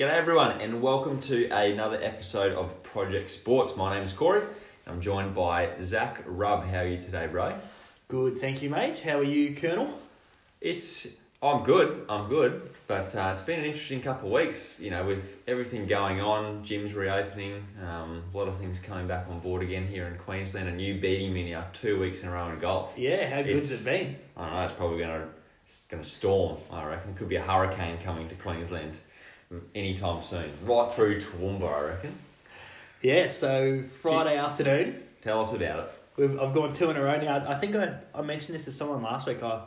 G'day everyone, and welcome to another episode of Project Sports. My name is Corey. I'm joined by Zach Rubb. How are you today, bro? Good, thank you, mate. How are you, Colonel? It's I'm good. I'm good, but uh, it's been an interesting couple of weeks. You know, with everything going on, gyms reopening, um, a lot of things coming back on board again here in Queensland, and you beating me now two weeks in a row in golf. Yeah, how good's It's- it been? I don't know. It's probably gonna it's gonna storm. I reckon. It could be a hurricane coming to Queensland anytime soon. Right through Toowoomba, I reckon. Yeah, so Friday afternoon, Tell us about it. we've I've gone two in a row now. I think I, I mentioned this to someone last week. I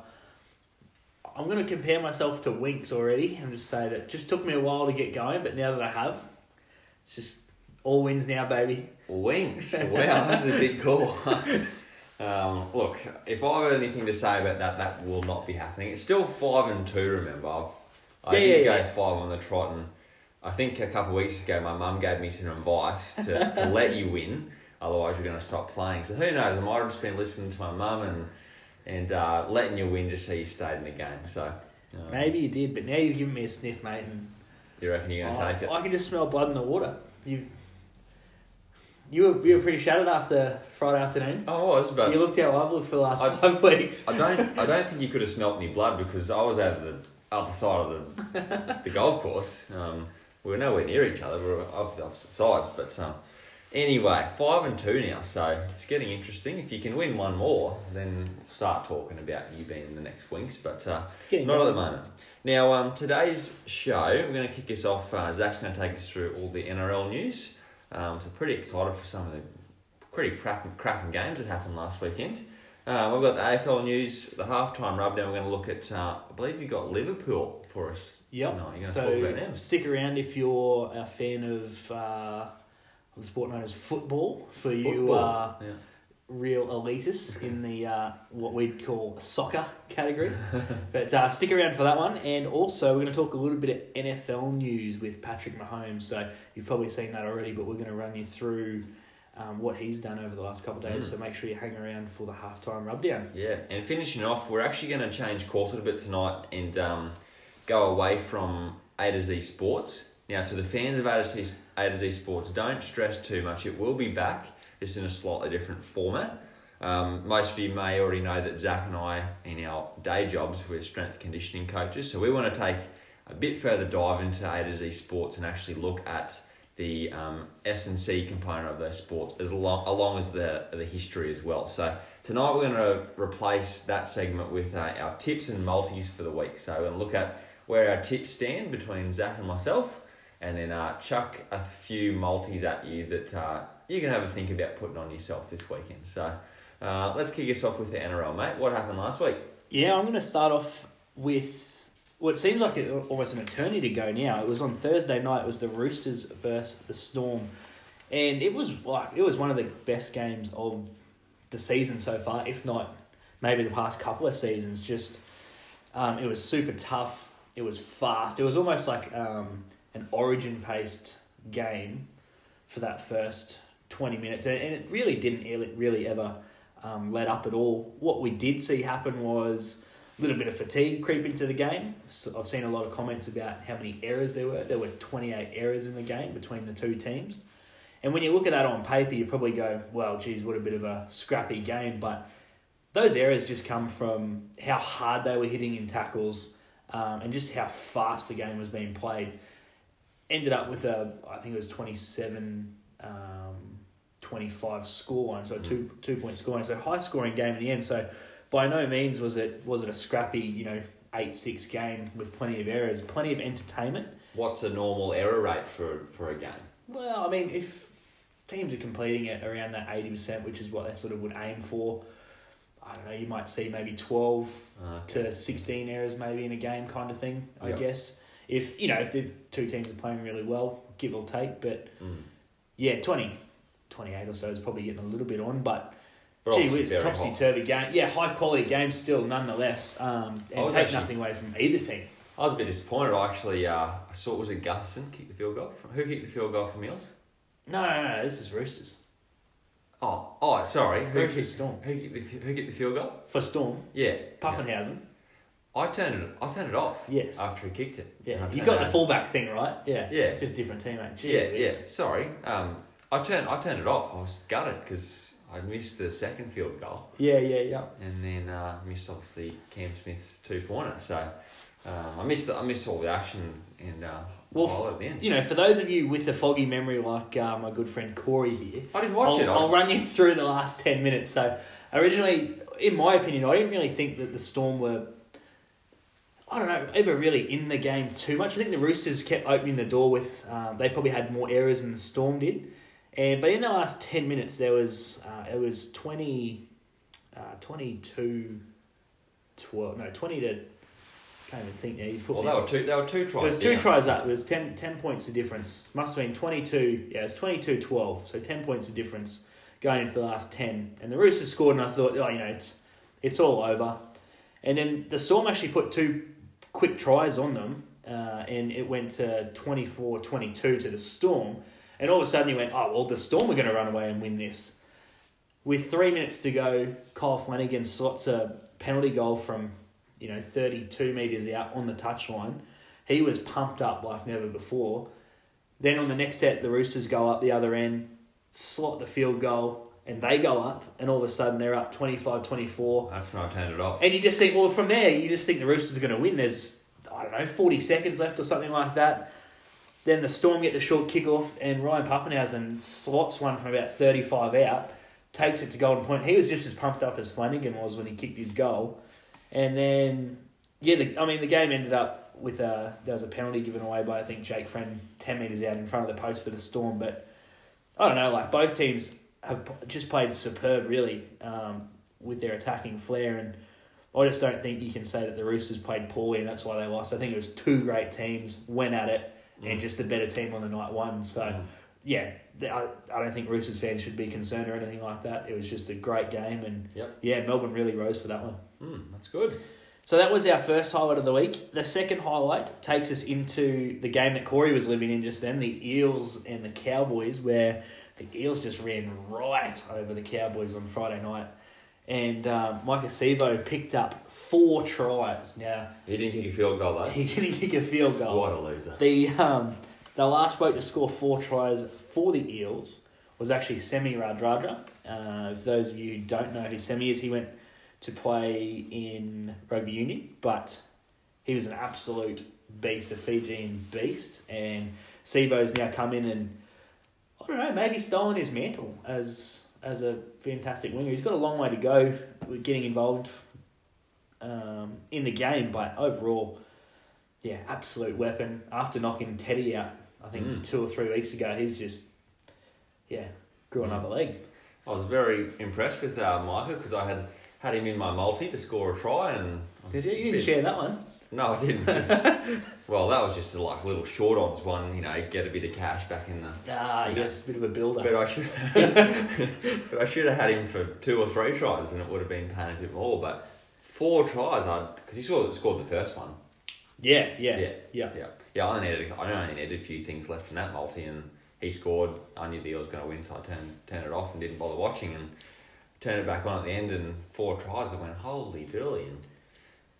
I'm going to compare myself to Winx already and just say that it just took me a while to get going, but now that I have, it's just all wins now, baby. Winx. Wow, that's a big call. um, look, if I have anything to say about that, that will not be happening. It's still five and two. Remember, I've I Yeah, did yeah, go five on the trot, and I think a couple of weeks ago, my mum gave me some advice to, to let you win. Otherwise, you're going to stop playing. So who knows? I might have just been listening to my mum and and uh, letting you win just so you stayed in the game. So um, Maybe you did, but now you've given me a sniff, mate, and you reckon you're going to take it? I can just smell blood in the water. You've you were you were pretty shattered after Friday afternoon. I was, but You looked how I've looked for the last I- five weeks. I don't. I don't think you could have smelt any blood because I was out of the other side of the the golf course. Um, we were nowhere near each other. We were off the opposite sides. But um, anyway, five and two now, so it's getting interesting. If you can win one more, then we'll start talking about you being the next Winx. But uh, not at the moment. Now, um, today's show, we're going to kick us off. Uh, Zach's going to take us through all the NRL news. Um, so pretty excited for some of the pretty cracking, cracking games that happened last weekend. Uh, we've got the AFL news, the halftime rub down. We're going to look at, uh, I believe you've got Liverpool for us Yep. tonight. You're going to talk about So them. stick around if you're a fan of uh, the sport known as football. For you uh, Yeah. real elitists in the uh, what we'd call soccer category. but uh, stick around for that one. And also, we're going to talk a little bit of NFL news with Patrick Mahomes. So you've probably seen that already, but we're going to run you through um, what he's done over the last couple of days. Mm. So make sure you hang around for the halftime rubdown. Yeah, and finishing off, we're actually going to change course a little bit tonight and um, go away from A to Z Sports. Now, to the fans of A to Z, A to Z Sports, don't stress too much. It will be back, just in a slightly different format. Um, most of you may already know that Zach and I, in our day jobs, we're strength conditioning coaches. So we want to take a bit further dive into A to Z Sports and actually look at the um, S and C component of those sports, as long along as the the history as well. So tonight we're going to replace that segment with uh, our tips and multis for the week. So we're going to look at where our tips stand between Zach and myself, and then uh, chuck a few multis at you that uh, you can have a think about putting on yourself this weekend. So uh, let's kick us off with the NRL, mate. What happened last week? Yeah, I'm going to start off with what seems like it, almost an eternity to go now. It was on Thursday night. It was the Roosters versus the Storm, and it was like it was one of the best games of the season so far, if not maybe the past couple of seasons. Just um, it was super tough. It was fast. It was almost like um, an origin paced game for that first twenty minutes, and and it really didn't really ever um, let up at all. What we did see happen was a little bit of fatigue creep into the game. So I've seen a lot of comments about how many errors there were. There were 28 errors in the game between the two teams. And when you look at that on paper, you probably go, well, geez, what a bit of a scrappy game. But those errors just come from how hard they were hitting in tackles um, and just how fast the game was being played. Ended up with a, I think it was 27 um, 25 scoreline, so a two two point scoreline, so high scoring game in the end. So by no means was it was it a scrappy, you know, eight six game with plenty of errors, plenty of entertainment. What's a normal error rate for for a game? Well, I mean, if teams are completing it around that eighty percent, which is what they sort of would aim for, I don't know, you might see maybe twelve Uh, to sixteen errors maybe in a game, kind of thing. I Yep. guess if you know if the two teams are playing really well, give or take, but mm. yeah, 20, 28 or so is probably getting a little bit on, but. But Gee whiz, topsy turvy game. Yeah, high quality game still, nonetheless. Um, and take actually- nothing away from either team. I was a bit disappointed. I actually uh, I saw it was it Gutherson kick the field goal. From, who kicked the field goal for Mills? No, no, no, this is Roosters. Oh, oh, sorry. Who Roosters kicked, Storm. who kicked the who kicked the field goal? For Storm, Yeah, Papenhuyzen. I turned it. I turned it off. Yes. After he kicked it. Yeah, you got the fullback thing right. Yeah, Yeah. just different teammate. Gee, Yeah, yeah. Sorry. Um, I turned. I turned it off. I was gutted because I missed the second field goal, yeah, yeah, yeah. and then uh, missed obviously Cam Smith's two pointer. So um, I missed. I missed all the action and uh, Well, the. You know, for those of you with a foggy memory, like uh, my good friend Corey here, I didn't watch I'll, it. I, I'll run you through the last 10 minutes. So, originally, in my opinion, I didn't really think that the Storm were, I don't know, ever really in the game too much. I think the Roosters kept opening the door with, um, they probably had more errors than the Storm did. And But in the last 10 minutes, there was, uh, it was 20, uh, 22, 12, no, 20 to, can't even think now. You've put well, they were two. They were two tries. It was two down. tries up. It was 10, 10 points of difference. Must have been 22. Yeah, it was 22 12. So 10 points of difference going into the last 10. And the Roosters scored, and I thought, oh, you know, it's, it's all over. And then the Storm actually put two quick tries on them, uh, and it went to 24 22 to the Storm. And all of a sudden you went, oh, well, the Storm are going to run away and win this. With three minutes to go, Kyle Flanagan slots a penalty goal from, you know, 32 metres out on the touchline. He was pumped up like never before. Then on the next set, the Roosters go up the other end, slot the field goal, and they go up, and all of a sudden they're up 25 24. That's when I turned it off. And you just think, well, from there, you just think the Roosters are going to win. There's, I don't know, 40 seconds left or something like that. Then the Storm get the short kickoff, and Ryan Papenhuyzen slots one from about 35 out, takes it to golden point. He was just as pumped up as Flanagan was when he kicked his goal. And then, yeah, the, I mean, the game ended up with a, there was a penalty given away by, I think, Jake Friend 10 metres out in front of the post for the Storm. But I don't know, like both teams have just played superb, really, um, with their attacking flair. And I just don't think you can say that the Roosters played poorly and that's why they lost. I think it was two great teams, went at it, and Mm. just a better team on the night one. So, Mm. yeah, I, I don't think Roosters fans should be concerned or anything like that. It was just a great game. And Yep. yeah, Melbourne really rose for that one. Mm, that's good. So that was our first highlight of the week. The second highlight takes us into the game that Corey was living in just then, the Eels and the Cowboys, where the Eels just ran right over the Cowboys on Friday night. And um, Maika Sivo picked up four tries. Now, He didn't kick a field goal though. he didn't kick a field goal. What a loser. The um, the last bloke to score four tries for the Eels was actually Semi Radradra. Uh, for those of you who don't know who Semi is, he went to play in rugby union, but he was an absolute beast, a Fijian beast. And Sivo's now come in and I don't know, maybe stolen his mantle as as a fantastic winger. He's got a long way to go with getting involved um, in the game, but overall, yeah, absolute weapon. After knocking Teddy out, I think Mm. two or three weeks ago, he's just yeah grew another leg. I was very impressed with uh, Michael because I had had him in my multi to score a try and. Did you? You didn't share that one. No, I didn't. Just, well, that was just a, like little short odds one. You know, get a bit of cash back in the. Ah, Yeah. yes, a bit of a builder. But I should, but I should have had him for two or three tries, and it would have been paying a bit more. But four tries, I because he scored scored the first one. yeah, yeah, Yeah. yeah. Yeah, yeah. I only needed, I only needed a few things left from that multi, and he scored. I knew the Eels were going to win, so I turned turned it off and didn't bother watching, and turned it back on at the end. And four tries, I went holy billy, and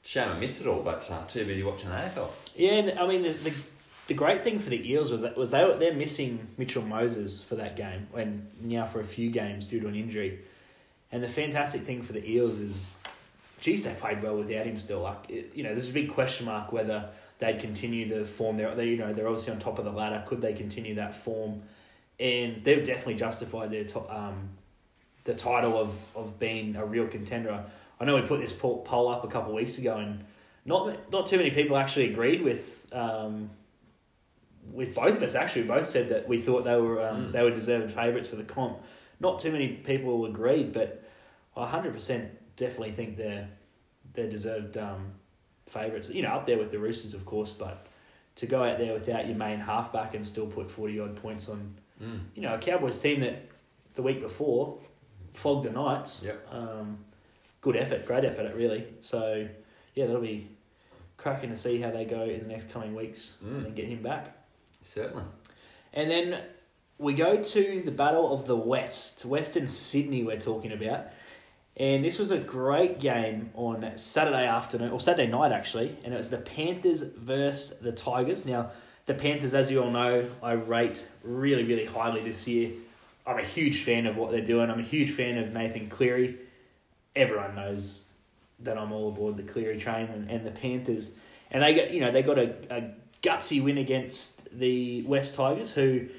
shame I missed it all. But uh, too busy watching the AFL. Yeah, I mean the, the the great thing for the Eels was that was they were they're missing Mitchell Moses for that game and now for a few games due to an injury. And the fantastic thing for the Eels is, geez, they played well without him still. Like it, you know, there's a big question mark whether they'd continue the form. They're they, you know they're obviously on top of the ladder. Could they continue that form? And they've definitely justified their to, um, the title of of being a real contender. I know we put this poll, poll up a couple of weeks ago and not not too many people actually agreed with um, with both of us. Actually, we both said that we thought they were um, Mm. they were deserved favourites for the comp. Not too many people agreed, but I hundred percent definitely think they're they're deserved um, favourites. You know, up there with the Roosters, of course, but to go out there without your main halfback and still put forty odd points on, Mm. you know, a Cowboys team that the week before flogged the Knights. Yep. Um, good effort, great effort, it really. So, yeah, that'll be cracking to see how they go in the next coming weeks Mm. and then get him back. Certainly. And then we go to the Battle of the West, Western Sydney, we're talking about. And this was a great game on Saturday afternoon, or Saturday night actually, and it was the Panthers versus the Tigers. Now, the Panthers, as you all know, I rate really, really highly this year. I'm a huge fan of what they're doing. I'm a huge fan of Nathan Cleary. Everyone knows that I'm all aboard the Cleary train and, and the Panthers. And they got you know they got a, a gutsy win against the West Tigers, who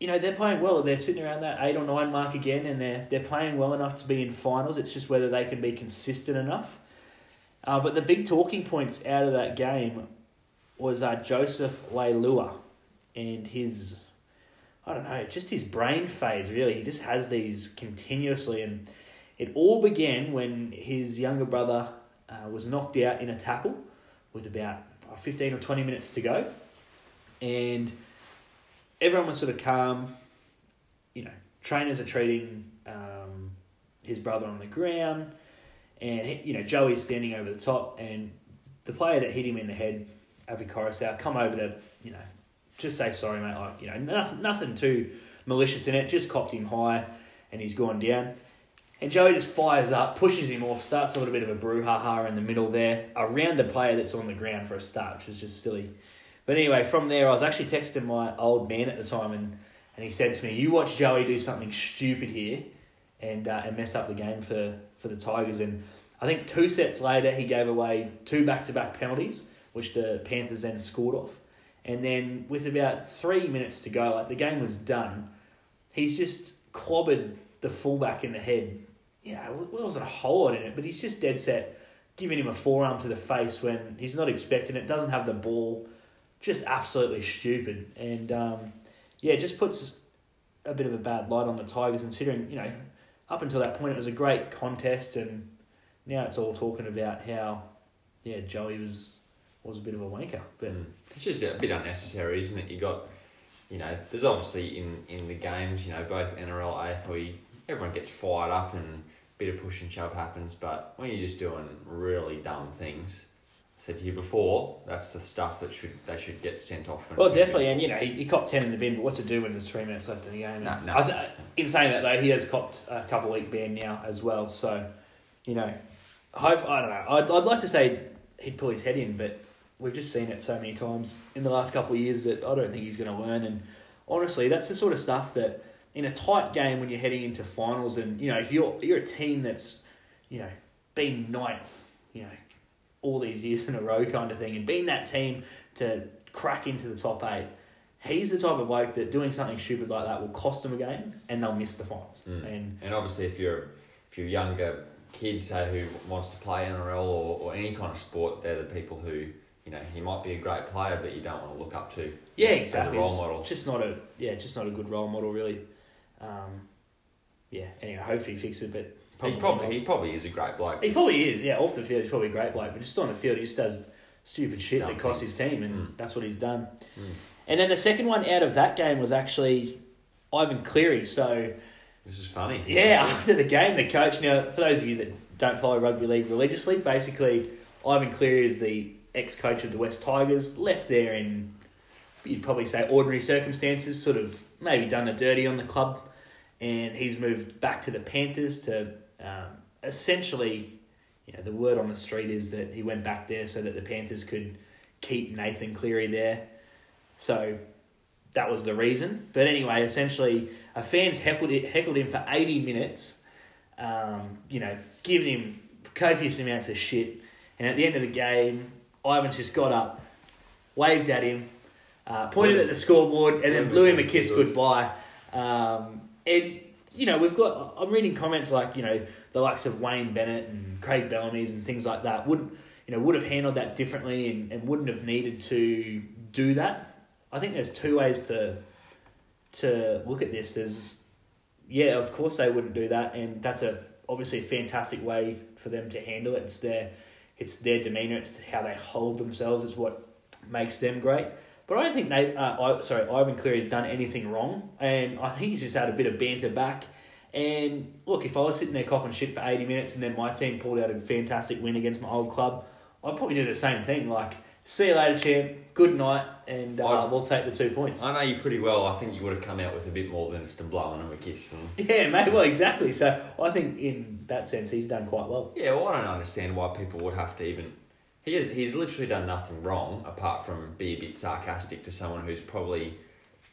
you know, they're playing well. They're sitting around that eight or nine mark again, and they're they're playing well enough to be in finals. It's just whether they can be consistent enough. Uh, but the big talking points out of that game was uh, Joseph Leilua and his, I don't know, just his brain phase, really. He just has these continuously. And it all began when his younger brother uh, was knocked out in a tackle with about 15 or 20 minutes to go. And everyone was sort of calm. You know, trainers are treating um, his brother on the ground, and you know Joey's standing over the top, and the player that hit him in the head, Api Koroisau, come over to you know just say sorry, mate. Like you know nothing, nothing too malicious in it. Just copped him high, and he's gone down. And Joey just fires up, pushes him off, starts a little bit of a brouhaha in the middle there, around a player that's on the ground for a start, which is just silly. But anyway, from there, I was actually texting my old man at the time, and, and he said to me, "You watch Joey do something stupid here, and uh, and mess up the game for for the Tigers." And I think two sets later, he gave away two back to back penalties, which the Panthers then scored off. And then with about three minutes to go, like the game was done, he's just clobbered the fullback in the head. You know, it wasn't a hole in it, but he's just dead set, giving him a forearm to the face when he's not expecting it. Doesn't have the ball just absolutely stupid. And um, yeah, just puts a bit of a bad light on the Tigers, considering you know up until that point it was a great contest, and now it's all talking about how yeah Joey was was a bit of a wanker. But mm. it's just a bit unnecessary, isn't it? You got you know, there's obviously in in the games, you know, both NRL, AFL, everyone gets fired up and bit of push and shove happens, but when you're just doing really dumb things I said to you before, that's the stuff that should they should get sent off. Well, definitely, and you know he, he copped ten in the bin, but what's it do when there's three minutes left in the game? No, no. Th- in saying that though, he has copped a couple week ban now as well. So, you know, hope I don't know. I'd I'd like to say he'd pull his head in, but we've just seen it so many times in the last couple of years that I don't think he's going to learn. And honestly, that's the sort of stuff that in a tight game when you're heading into finals, and you know if you're you're a team that's you know been ninth, you know all these years in a row kind of thing and being that team to crack into the top eight, he's the type of bloke that doing something stupid like that will cost them a game and they'll miss the finals. Mm. And and obviously if you're if you're younger kid say who wants to play NRL or, or any kind of sport, they're the people who you know he might be a great player, but you don't want to look up to. Yeah, exactly. As a role model, just not a yeah, just not a good role model really. Um, yeah. Anyway, hopefully he fixes it, but Probably he's probably he probably is a great bloke. He probably is, yeah. Off the field, he's probably a great bloke, but just on the field, he just does stupid shit that costs his team, and mm. that's what he's done. Mm. And then the second one out of that game was actually Ivan Cleary. So this is funny. Yeah, after the game, the coach. Now, for those of you that don't follow rugby league religiously, basically Ivan Cleary is the ex-coach of the West Tigers, left there in you'd probably say ordinary circumstances, sort of maybe done the dirty on the club, and he's moved back to the Panthers to um, essentially, you know, the word on the street is that he went back there so that the Panthers could keep Nathan Cleary there. So that was the reason. But anyway, essentially, a fans heckled, heckled him for 80 minutes, um, you know, giving him copious amounts of shit. And at the end of the game, Ivan just got up, waved at him, uh, pointed at the scoreboard, and then blew him a kiss goodbye. Um, and you know, we've got. I'm reading comments like you know the likes of Wayne Bennett and Craig Bellamy's and things like that would you know would have handled that differently and, and wouldn't have needed to do that. I think there's two ways to to look at this. There's yeah, of course they wouldn't do that, and that's a obviously a fantastic way for them to handle it. It's their it's their demeanor. It's how they hold themselves. it's what makes them great. But I don't think they, uh, I, sorry, Ivan Cleary has done anything wrong, and I think he's just had a bit of banter back. And look, if I was sitting there copping shit for eighty minutes, and then my team pulled out a fantastic win against my old club, I'd probably do the same thing. Like See you later, champ. Good night, and uh, I- we'll take the two points. I know you pretty well. I think you would have come out with a bit more than just a blowing him a kiss. And, Yeah, mate. Well, exactly. So I think in that sense, he's done quite well. yeah, well, I don't understand why people would have to even. He has, he's literally done nothing wrong apart from be a bit sarcastic to someone who's probably,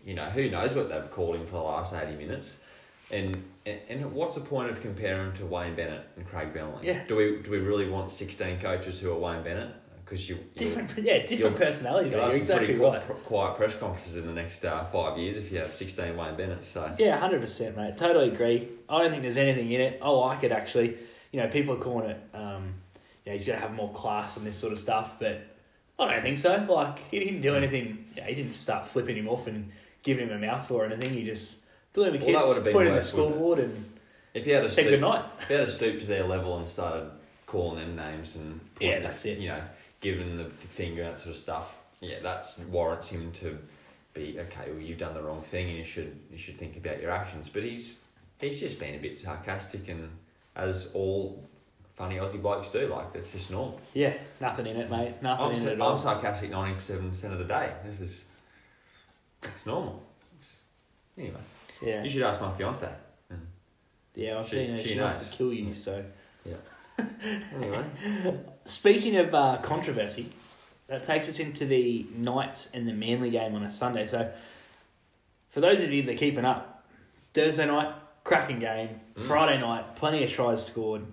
you know, who knows what they've called him for the last 80 minutes. And, and and what's the point of comparing him to Wayne Bennett and Craig Bellamy? Yeah. Do we do we really want 16 coaches who are Wayne Bennett? Because you, Different, yeah, different personalities. you'll have some exactly pretty right. qu- quiet press conferences in the next uh, five years if you have 16 Wayne Bennett. So Yeah, hundred percent, mate. Totally agree. I don't think there's anything in it. I like it actually. You know, people are calling it. Um, you know, he's going to have more class and this sort of stuff, but I don't think so. Like he didn't do anything. Yeah, he didn't start flipping him off and giving him a mouthful or anything. He just blew him a Well, kiss, would've put him in the scoreboard, and if you had a said stoop, good night. if you had a stoop to their level and started calling them names and Yeah, that's it. You know, giving the finger and that sort of stuff. Yeah, that warrants him to be okay. Well, you've done the wrong thing, and you should you should think about your actions. But he's he's just been a bit sarcastic, and as all funny Aussie blokes do, like that's just normal. Yeah, nothing in it, mate. Nothing I'm, in it at all. I'm sarcastic ninety seven percent of the day. This is it's normal. It's, anyway, yeah, you should ask my fiance. yeah. I've she- seen her. she She, wants to kill you. So, yeah. Anyway, speaking of uh, controversy, that takes us into the Knights and the Manly game on a Sunday. So, for those of you that are keeping up, Thursday night, cracking game. Mm. Friday night, plenty of tries scored.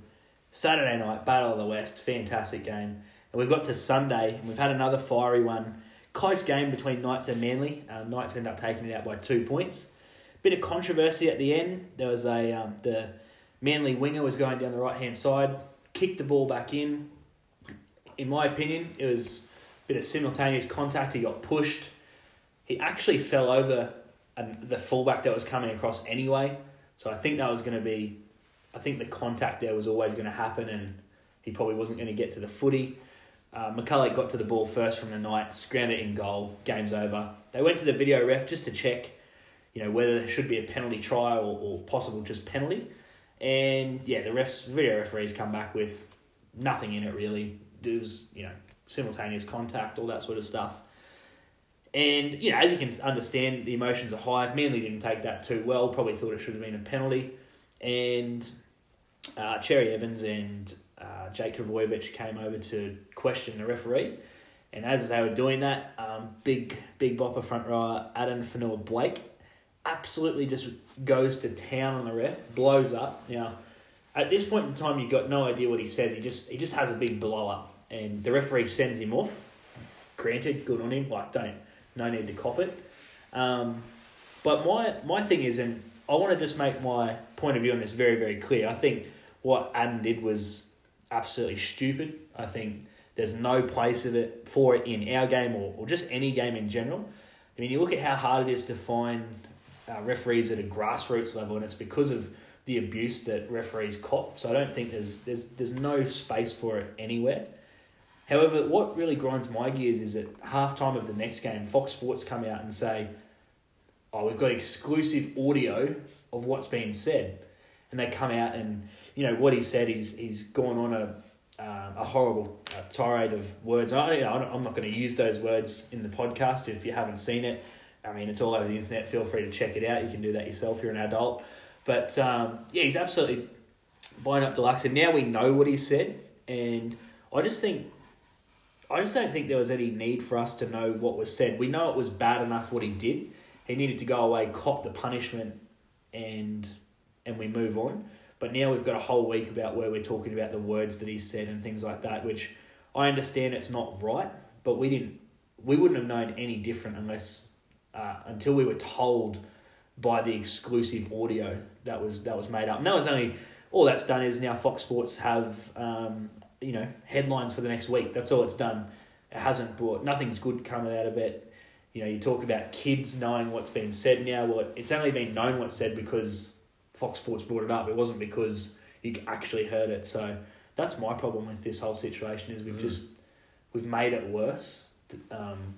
Saturday night, Battle of the West, fantastic game. And we've got to Sunday, and we've had another fiery one. Close game between Knights and Manly. Um, Knights end up taking it out by two points. Bit of controversy at the end. There was a um, the Manly winger was going down the right hand side, kicked the ball back in. In my opinion, it was a bit of simultaneous contact. He got pushed. He actually fell over um, the fullback that was coming across anyway. So I think that was going to be, I think the contact there was always going to happen, and he probably wasn't going to get to the footy. Uh, McCulloch got to the ball first from the night, scrammed it in goal, game's over. They went to the video ref just to check, you know, whether there should be a penalty try or, or possible just penalty. And yeah, the refs, video referees come back with nothing in it really. It was, you know, simultaneous contact, all that sort of stuff. And, you know, as you can understand, the emotions are high. Manly didn't take that too well, probably thought it should have been a penalty. And uh, Cherry Evans and uh, Jake Trbojevic came over to question the referee. And as they were doing that, um, big, big bopper front rower Adam Fonua-Blake absolutely just goes to town on the ref, blows up. Now, at this point in time, you've got no idea what he says. He just he just has a big blow up, and the referee sends him off. Granted, good on him. Like, don't no need to cop it. Um, but my my thing is, and I want to just make my point of view on this very very clear. I think what Adam did was absolutely stupid. I think there's no place of it for it in our game or, or just any game in general. I mean, you look at how hard it is to find uh, referees at a grassroots level, and it's because of the abuse that referees cop. So I don't think there's there's there's no space for it anywhere. However, what really grinds my gears is at halftime of the next game, Fox Sports come out and say, "Oh, we've got exclusive audio of what's being said," and they come out and you know what he said. He's he's gone on a um, a horrible uh, tirade of words. I, you know, I'm not going to use those words in the podcast if you haven't seen it. I mean, it's all over the internet. Feel free to check it out. You can do that yourself. You're an adult. But um, yeah, he's absolutely blowing up deluxe. And now we know what he said. And I just think, I just don't think there was any need for us to know what was said. We know it was bad enough what he did. He needed to go away, cop the punishment, and and we move on. But now we've got a whole week about where we're talking about the words that he said and things like that, which I understand it's not right, but we didn't, we wouldn't have known any different unless uh, until we were told by the exclusive audio that was that was made up. And that was only all that's done is now Fox Sports have um, you know headlines for the next week. That's all it's done. It hasn't brought nothing's good coming out of it. You know, you talk about kids knowing what's been said now. Well, it's only been known what's said because Fox Sports brought it up. It wasn't because you actually heard it. So that's my problem with this whole situation is we've Mm. just we've made it worse. Um,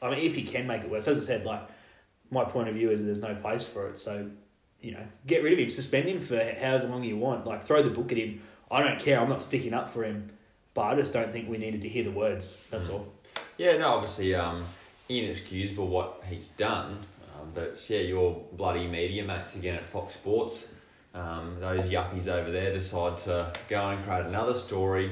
I mean, if you can make it worse, as I said, like my point of view is there's no place for it. So you know, get rid of him, suspend him for however long you want. Like throw the book at him. I don't care. I'm not sticking up for him, but I just don't think we needed to hear the words. That's Mm. all. Yeah, no, obviously, um, inexcusable what he's done, um, but yeah, your bloody media mates again at Fox Sports. Um, those yuppies over there decide to go and create another story.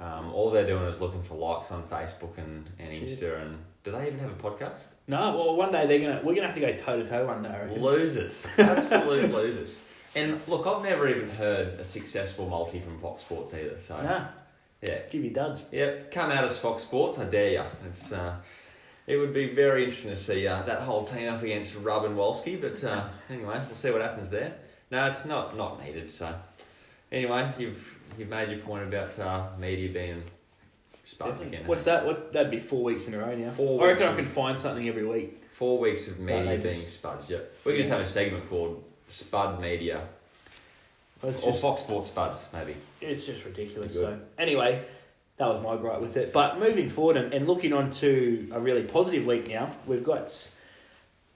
Um, all they're doing is looking for likes on Facebook and, and. Insta. And do they even have a podcast? No, well, one day they're gonna we're gonna have to go toe to toe one day. Losers, absolute losers. And look, I've never even heard a successful multi from Fox Sports either. So Nah, yeah, give you duds. yeah, come out as Fox Sports, I dare you. It's uh, it would be very interesting to see uh, that whole team up against Rub and Wolski. But uh, anyway, we'll see what happens there. No, it's not not needed. So anyway, you've you've made your point about uh, media being spuds again. What's that? What that'd be four weeks in a row now. Four I reckon weeks I can find something every week. Four weeks of media being just- spuds. Yeah, we can just have a segment called Spud Media or just, Fox Sports Spuds, maybe. it's just ridiculous. So anyway, that was my gripe with it. But moving forward and, and looking on to a really positive week now, we've got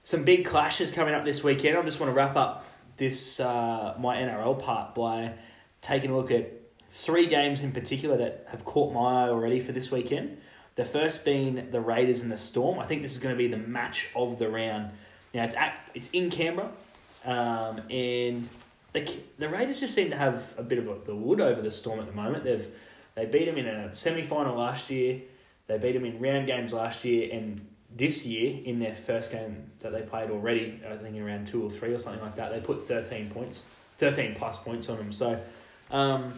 some big clashes coming up this weekend. I just want to wrap up this uh, my NRL part by taking a look at three games in particular that have caught my eye already for this weekend. The first being the Raiders and the Storm. I think this is going to be the match of the round. Now it's at it's in Canberra, um, and the the Raiders just seem to have a bit of a, the wood over the Storm at the moment. They've they beat them in a semi final last year. They beat them in round games last year, and this year in their first game that they played already, I think in round two or three or something like that, they put thirteen points, thirteen plus points on them. So, um,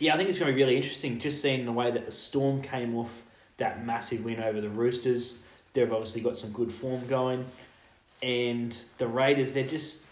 yeah, I think it's going to be really interesting just seeing the way that the Storm came off that massive win over the Roosters. They've obviously got some good form going, and the Raiders, they're just.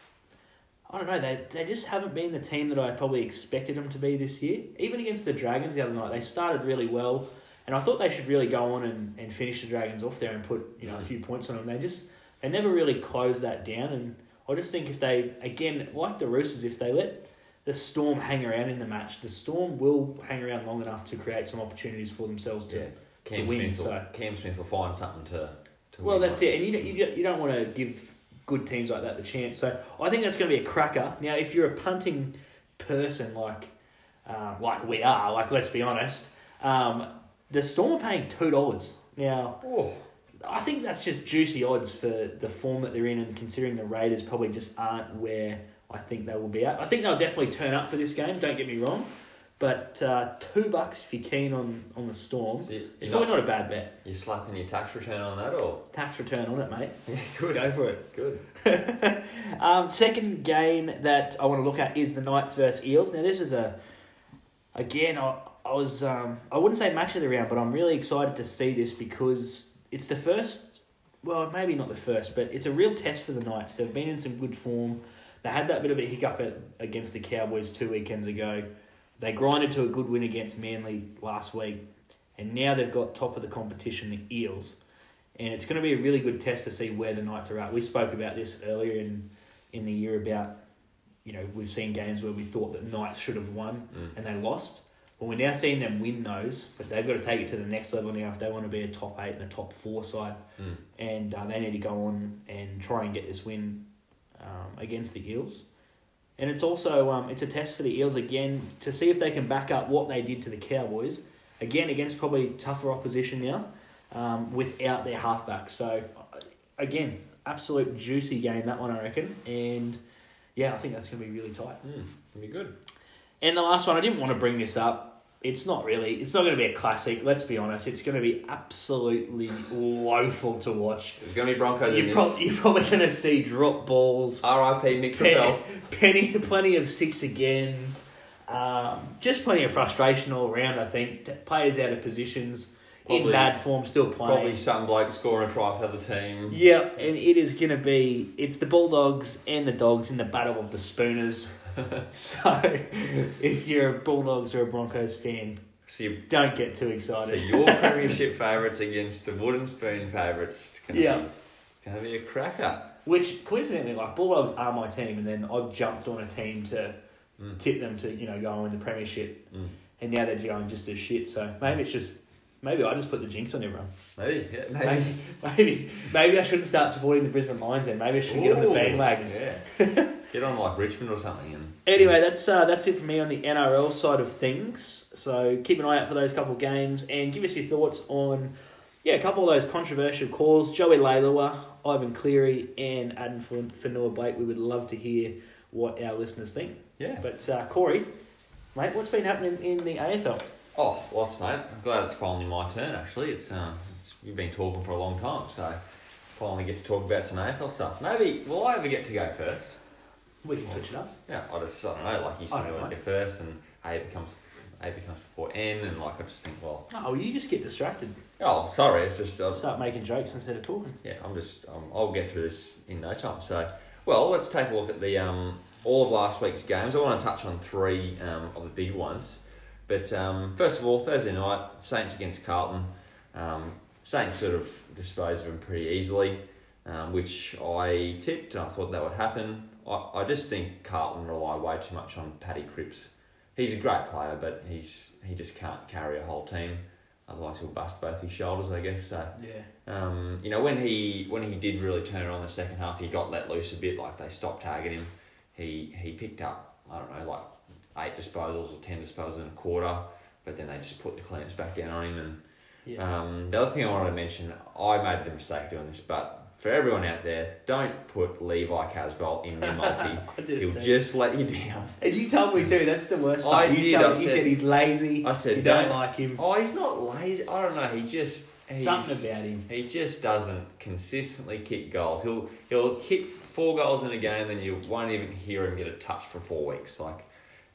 I don't know. They they just haven't been the team that I probably expected them to be this year. Even against the Dragons the other night, they started really well, and I thought they should really go on and, and finish the Dragons off there and put you know a Mm. few points on them. They just they never really closed that down, and I just think if they again like the Roosters, if they let the Storm hang around in the match, the Storm will hang around long enough to create some opportunities for themselves to. Yeah, Cam win, Smith. Will, so- Cam Smith will find something to. to Well, that's on. it, and you you you don't want to give good teams like that the chance. So I think that's going to be a cracker. Now, if you're a punting person like um, like we are, like let's be honest, um, the Storm are paying two dollars now. Oh, I think that's just juicy odds for the form that they're in, and considering the Raiders probably just aren't where I think they will be at. I think they'll definitely turn up for this game. Don't get me wrong, but uh, two bucks if you're keen on on the Storm. so It's probably not, not a bad bet. you're slapping your tax return on that, or Tax return on it, mate. yeah, good, Go for it. good. um, second game that I want to look at is the Knights versus Eels. Now this is a again I, I was um, I wouldn't say match of the round, but I'm really excited to see this because it's the first. Well, maybe not the first, but it's a real test for the Knights. They've been in some good form. They had that bit of a hiccup at, against the Cowboys two weekends ago. They grinded to a good win against Manly last week, and now they've got top of the competition, the Eels and it's going to be a really good test to see where the Knights are at. We spoke about this earlier in in the year about you know we've seen games where we thought that Knights should have won Mm. and they lost. Well, we're now seeing them win those, but they've got to take it to the next level now if they want to be a top eight and a top four side, Mm. and uh, they need to go on and try and get this win um, against the Eels. And it's also um, it's a test for the Eels again to see if they can back up what they did to the Cowboys again against probably tougher opposition now um, without their halfback. So uh, again, absolute juicy game that one I reckon, and yeah, I think that's going to be really tight. Mm, be good. And the last one, I didn't want to bring this up. It's not really. It's not going to be a classic. Let's be honest. It's going to be absolutely woeful to watch. it's going to be Broncos You're, you're probably going to see drop balls, R.I.P. Mick penny, Capel. penny, plenty of six agains, um, just plenty of frustration all around. I think T- players out of positions, in bad form, still playing. Probably some bloke scoring a try for the team. Yeah, and it is going to be it's the Bulldogs and the Dogs in the battle of the Spooners. so, if you're a Bulldogs or a Broncos fan, So, you, don't get too excited. so excited. your premiership favourites against the wooden spoon favourites. It's gonna Yeah. be, it's to be a cracker. Which coincidentally, like Bulldogs are my team, and then I've jumped on a team to Mm. tip them to you know go in the premiership, Mm. and now they're going just as shit. So maybe it's just maybe I just put the jinx on everyone. Maybe, yeah, maybe. Maybe maybe maybe I shouldn't start supporting the Brisbane Lions. Then maybe I should get on the Ooh, bandwagon. Yeah. Get on like Richmond or something. And Anyway, that's uh, that's it for me on the NRL side of things. So keep an eye out for those couple of games and give us your thoughts on yeah, a couple of those controversial calls. Joey Leilua, Ivan Cleary, and Adam Fonua-Blake. We would love to hear what our listeners think. Yeah. But uh, Corey, mate, what's been happening in the AFL? Oh, lots, mate. I'm glad it's finally my turn. Actually, it's um, it's, we've been talking for a long time, so finally get to talk about some AFL stuff. Maybe will I ever get to go first? We can switch it up. Yeah, I just I don't know. Like you said, I don't always know. go first, and A becomes A becomes before N, and like I just think, well, Oh, you just get distracted. oh, sorry, it's just I was, Start making jokes instead of talking. yeah, I'm just um, I'll get through this in no time. So, well, let's take a look at the um, all of last week's games. I want to touch on three um, of the big ones. But um, first of all, Thursday night, Saints against Carlton. Um, Saints sort of disposed of them pretty easily, um, which I tipped and I thought that would happen. I, I just think Carlton rely way too much on Paddy Cripps. He's a great player, but he's he just can't carry a whole team. Otherwise, he'll bust both his shoulders, I guess. So, Yeah. um, you know, when he when he did really turn it on the second half, he got let loose a bit. Like they stopped tagging him. He he picked up I don't know like eight disposals or ten disposals in a quarter, but then they just put the clearance back down on him. And Yeah. um, the other thing I wanted to mention, I made the mistake doing this, but for everyone out there, don't put Levi Casboult in your multi. He'll too. just let you down. And you told me too. That's the worst part. I you did, told I me, you said- said he's lazy. I said you don't don't- like him. Oh, he's not lazy. I don't know. He just Something about him. He just doesn't consistently kick goals. He'll he'll kick four goals in a game, then you won't even hear him get a touch for four weeks. Like,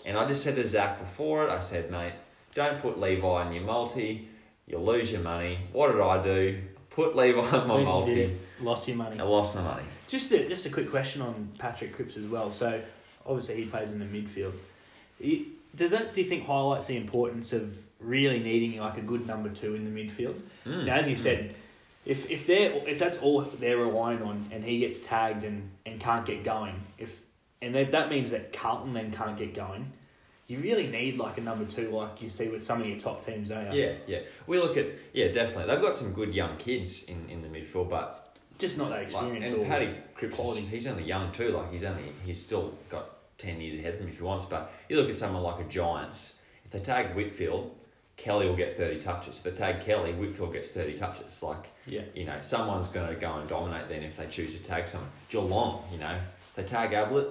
and I just said to Zach before it, I said, mate, don't put Levi in your multi. You'll lose your money. What did I do? Put Levi in my multi. Lost your money. I lost my money. Just a, just a quick question on Patrick Cripps as well. So obviously he plays in the midfield. Does that do you think highlights the importance of really needing like a good number two in the midfield? Mm. Now, as you said, if if they if that's all they're relying on, and he gets tagged and, and can't get going, if and if that means that Carlton then can't get going, you really need like a number two, like you see with some of your top teams, don't you? Yeah, yeah. We look at yeah, definitely. They've got some good young kids in, in the midfield, but just not that Like, experience. and Paddy Cripps, quality. he's only young too. Like he's only he's still got ten years ahead of him if he wants. But you look at someone like a Giants. If they tag Whitfield, Kelly will get thirty touches. If they tag Kelly, Whitfield gets thirty touches. Like yeah, you know, someone's going to go and dominate then if they choose to tag someone. Geelong, you know, if they tag Ablett,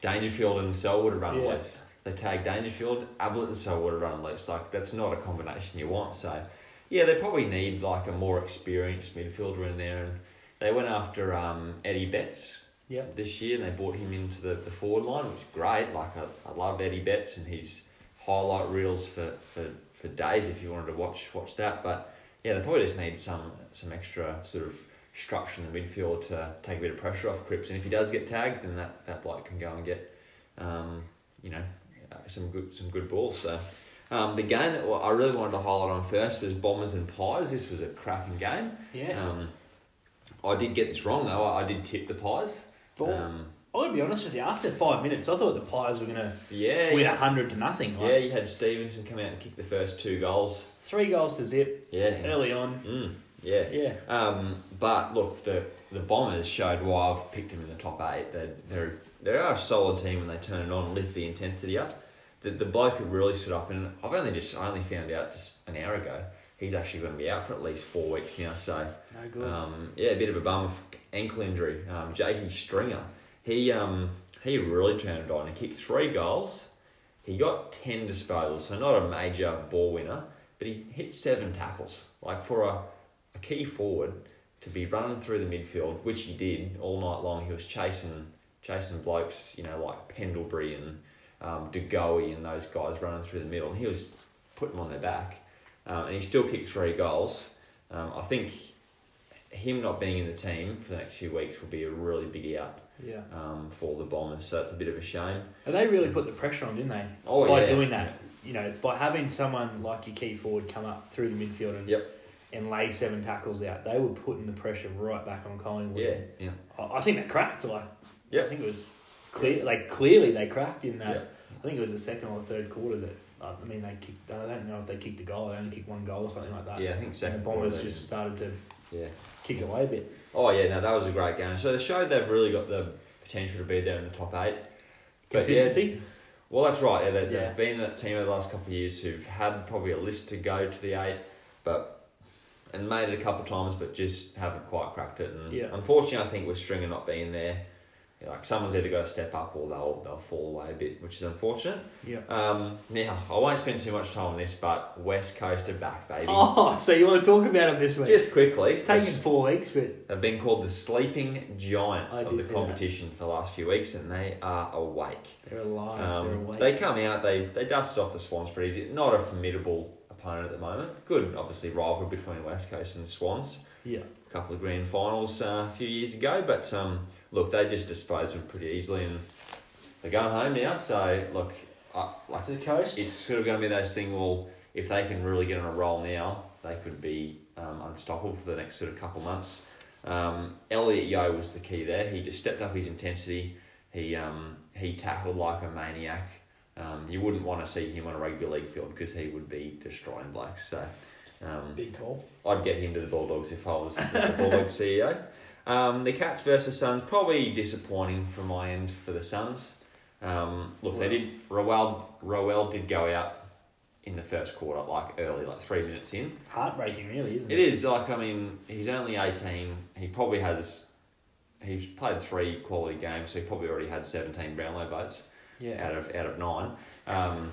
Dangerfield and Selwood would run Yeah. loose. They tag Dangerfield, Ablett and Selwood would run loose. Like that's not a combination you want. So yeah, they probably need like a more experienced midfielder in there and. They went after um, Eddie Betts yeah. this year and they brought him into the, the forward line, which was great. Like, I, I love Eddie Betts and his highlight reels for, for, for days if you wanted to watch watch that. But yeah, they probably just need some some extra sort of structure in the midfield to take a bit of pressure off Cripps. And if he does get tagged, then that, that bloke can go and get, um, you know, uh, some good some good balls. So. Um, the game that I really wanted to highlight on first was Bombers and Pies. This was a cracking game. Yes. Um, I did get this wrong though. I I did tip the pies. But Um, I'm gonna be honest with you. After five minutes, I thought the Pies were gonna yeah, win hundred to nothing. Like, yeah. You had Stephenson come out and kick the first two goals. Three goals to zip Yeah, early on. mm, yeah. Yeah. Um, but look, the the Bombers showed why I've picked them in the top eight. They're they're they are a solid team when they turn it on lift the intensity up. The the bloke who really stood up, and I've only just I only found out just an hour ago. He's actually going to be out for at least four weeks now. So No good. Um, yeah, a bit of a bummer, ankle injury. Um, Jakey Stringer, he um, he really turned it on. He kicked three goals. He got ten disposals, so not a major ball winner, but he hit seven tackles. Like for a, a key forward to be running through the midfield, which he did all night long. He was chasing chasing blokes, you know, like Pendlebury and um, DeGoey and those guys running through the middle. And he was putting them on their back, um, and he still kicked three goals. Um, I think him not being in the team for the next few weeks will be a really big out yeah. um, for the Bombers. So that's a bit of a shame. And they really put the pressure on, didn't they? Oh by yeah, doing that, you know, by having someone like your key forward come up through the midfield and Yep. and lay seven tackles out, they were putting the pressure right back on Collingwood. Yeah, yeah, I, I think they cracked. Like, Yep. I think it was clear. Like clearly they cracked in that. Yep. I think it was the second or third quarter that. I mean, they kicked. I don't know if they kicked a goal. They only kicked one goal or something like that. yeah. I think And the Bombers just started to yeah. kick away a bit. Oh yeah, no, that was a great game. So they showed they've really got the potential to be there in the top eight. But yeah, Consistency. well, that's right. Yeah, they, Yeah. they've been that team over the last couple of years who've had probably a list to go to the eight, but and made it a couple of times, but just haven't quite cracked it. And Yeah. unfortunately, I think with Stringer not being there, you know, like someone's either got to step up or they'll they'll fall away a bit, which is unfortunate. Yeah. Um, now I won't spend too much time on this, but West Coast are back, baby. Oh, so you want to talk about them this week? Just quickly, it's taken four weeks, but They've been called the sleeping giants of the competition for the last few weeks, and they are awake. they're alive. they're Um, awake. they come out, they they dusted off the Swans pretty easy. Not a formidable opponent at the moment. Good, obviously, rivalry between West Coast and Swans. yeah. A couple of grand finals uh, a few years ago, but um, look, they just disposed of them pretty easily, and they're going home now. So look, I, like To the coast. it's sort of going to be those thing. Well, if they can really get on a roll now, they could be um, unstoppable for the next sort of couple months. Um, Elliot Yeo was the key there. He just stepped up his intensity. He um, he tackled like a maniac. Um, you wouldn't want to see him on a rugby league field because he would be destroying blacks. So um, Big call. I'd get him to the Bulldogs if I was the Bulldogs CEO. Um, the Cats versus Suns probably disappointing from my end for the Suns. Um, look, they did. Rowell Rowell did go out in the first quarter, like early, like three minutes in. Heartbreaking, really, isn't It it? is like I mean, he's only eighteen. He probably has. He's played three quality games, so he probably already had seventeen Brownlow votes Yeah. out of out of nine. Um,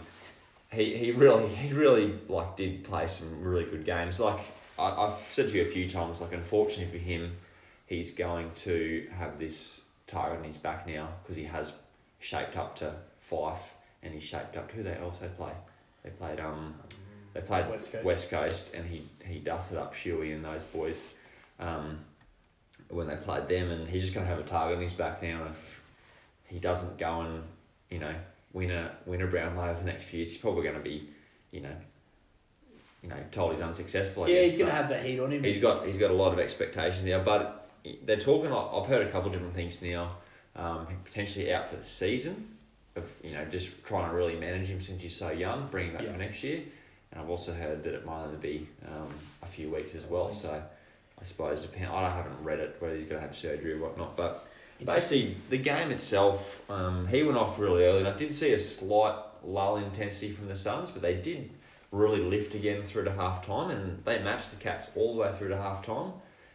he he really he really like did play some really good games. Like I, I've said to you a few times, like unfortunately for him, he's going to have this target on his back now because he has shaped up to Fyfe and he's shaped up to who they also play. They played um they played West Coast. West Coast and he he dusted up Shuey and those boys. Um, when they played them, and he's just going to have a target on his back now. And if he doesn't go and you know win a win a Brownlow over the next few years, he's probably going to be, you know, you know, told he's unsuccessful. I yeah, guess, he's going to have that heat on him. He's got he's got a lot of expectations now, but they're talking. I've heard a couple of different things now. Um, potentially out for the season, of you know just trying to really manage him since he's so young, bring him back Yeah. for next year. And I've also heard that it might only be um, a few weeks as well. So I suppose depend. I haven't read it whether he's going to have surgery or whatnot, but basically the game itself, um, he went off really early, and I did see a slight lull in intensity from the Suns, but they did really lift again through to half time, and they matched the Cats all the way through to half time.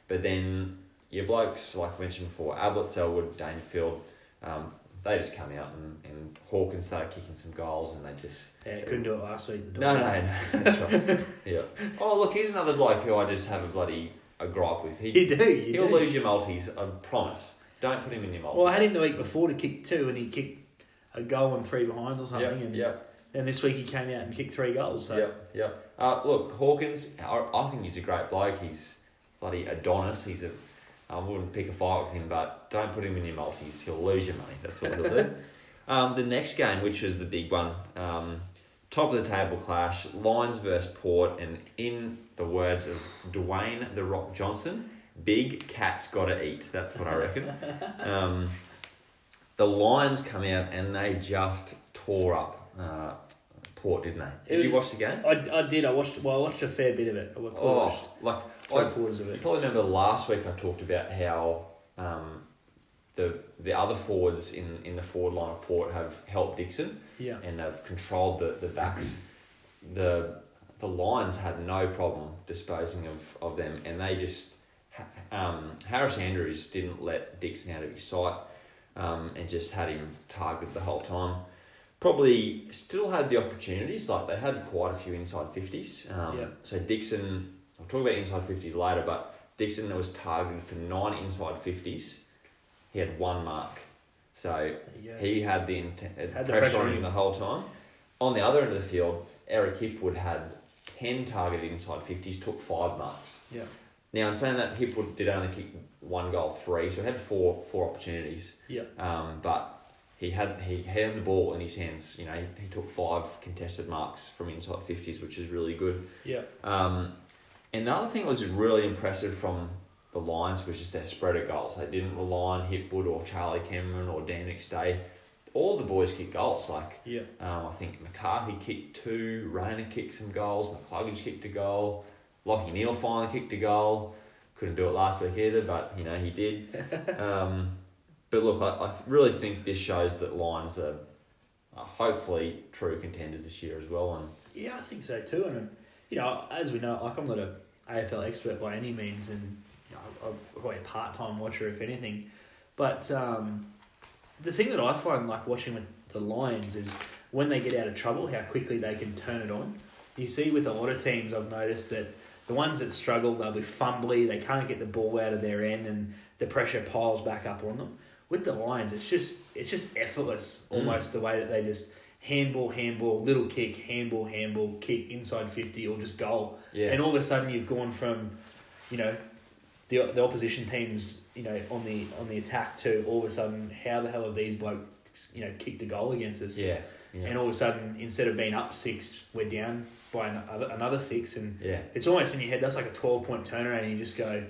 But then your blokes, like I mentioned before, Ablett, Selwood, Dangerfield, um, they just come out and, and Hawkins started kicking some goals, and they just Yeah, couldn't do it last week. no, no, no, that's right. yeah. Oh, look, here's another bloke who I just have a bloody a gripe with. He, You do. You he'll do. lose your multis. I promise. Don't put him in your multis. Well, I had him the week before to kick two, and he kicked a goal and three behinds or something. Yep, and yep, then this week he came out and kicked three goals. So yep, yep. Uh, look, Hawkins, I, I think he's a great bloke. He's bloody Adonis. He's a. I wouldn't pick a fight with him, but don't put him in your multis. He'll lose your money. That's what he'll do. Um, the next game, which was the big one, um, top of the table clash, Lions versus Port, and in the words of Dwayne the Rock Johnson, big cats gotta eat. That's what I reckon. um, the Lions come out and they just tore up uh, Port, didn't they? It Did you was- watch the game? I, I did. I watched. Well, I watched a fair bit of it. I watched Oh, like three I, quarters of You probably remember last week I talked about how um, the the other forwards in, in the forward line of Port have helped Dixon Yeah. and have controlled the, the backs. the the Lions had no problem disposing of, of them, and they just um, Harris Andrews didn't let Dixon out of his sight, um, and just had him targeted the whole time. Probably still had the opportunities, like they had quite a few inside fifties. Um, Yeah. So Dixon, I'll talk about inside fifties later, but Dixon was targeted for nine inside fifties. He had one mark, so he had the intent, Had the pressure, pressure on him. the whole time. On the other end of the field, Eric Hipwood had 10 targeted inside 50s, took five marks. Yeah. Now, in saying that, Hipwood did only kick one goal, three, so he had four four opportunities. Yeah. Um, but he had he had the ball in his hands. You know, he, he took five contested marks from inside 50s, which is really good. Yeah. Um, and the other thing that was really impressive from the Lions was just their spread of goals. They didn't rely on Hipwood or Charlie Cameron or Dan Day. All the boys kicked goals. Like Yeah. um, I think McCarthy kicked two, Rayner kicked some goals, McCluggage kicked a goal, Lachie Neale finally kicked a goal. Couldn't do it last week either, but you know he did. um, but look, I, I really think this shows that Lions are, are hopefully true contenders this year as well. And Yeah, I think so too. And you know, as we know, like I'm not a AFL expert by any means, and you know, I'm probably a part time watcher if anything. But um, the thing that I find like watching with the Lions is when they get out of trouble, how quickly they can turn it on. You see, with a lot of teams, I've noticed that the ones that struggle, they'll be fumbly, they can't get the ball out of their end, and the pressure piles back up on them. With the Lions, it's just it's just effortless, Mm. almost the way that they just handball, handball, little kick, handball, handball, kick inside fifty, or just goal. Yeah. And all of a sudden, you've gone from, you know, the the opposition teams, you know, on the on the attack to all of a sudden, how the hell have these blokes, you know, kicked a goal against us? yeah. Yeah. And all of a sudden, instead of being up six, we're down by another, another six, and yeah. it's almost in your head. That's like a twelve point turnaround, and you just go.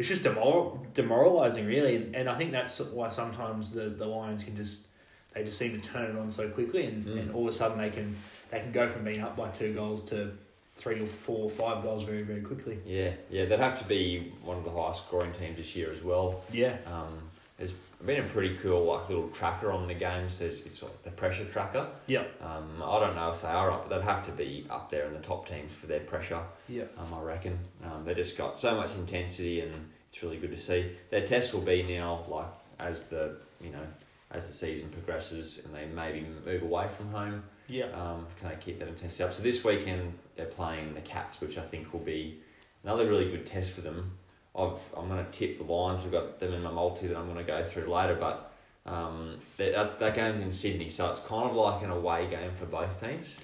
It's just demoral, demoralizing, really, and, I think that's why sometimes the, the Lions can just they just seem to turn it on so quickly, and, Mm. and all of a sudden they can they can go from being up by two goals to three or four or five goals very very quickly. Yeah, yeah, they'd have to be one of the highest scoring teams this year as well. Yeah, Um, there's been a pretty cool like little tracker on the games. There's it's like the pressure tracker. yeah, Um, I don't know if they are up, but they'd have to be up there in the top teams for their pressure. yeah, Um, I reckon um, they just got so much intensity, and it's really good to see. Their test will be now like as the you know as the season progresses, and they maybe move away from home. yeah, Um, can they keep that intensity up? So this weekend they're playing the Cats, which I think will be another really good test for them. I've I'm going to tip the Lions. I've got them in my multi that I'm going to go through later, but um, that- that's that game's in Sydney, so it's kind of like an away game for both teams,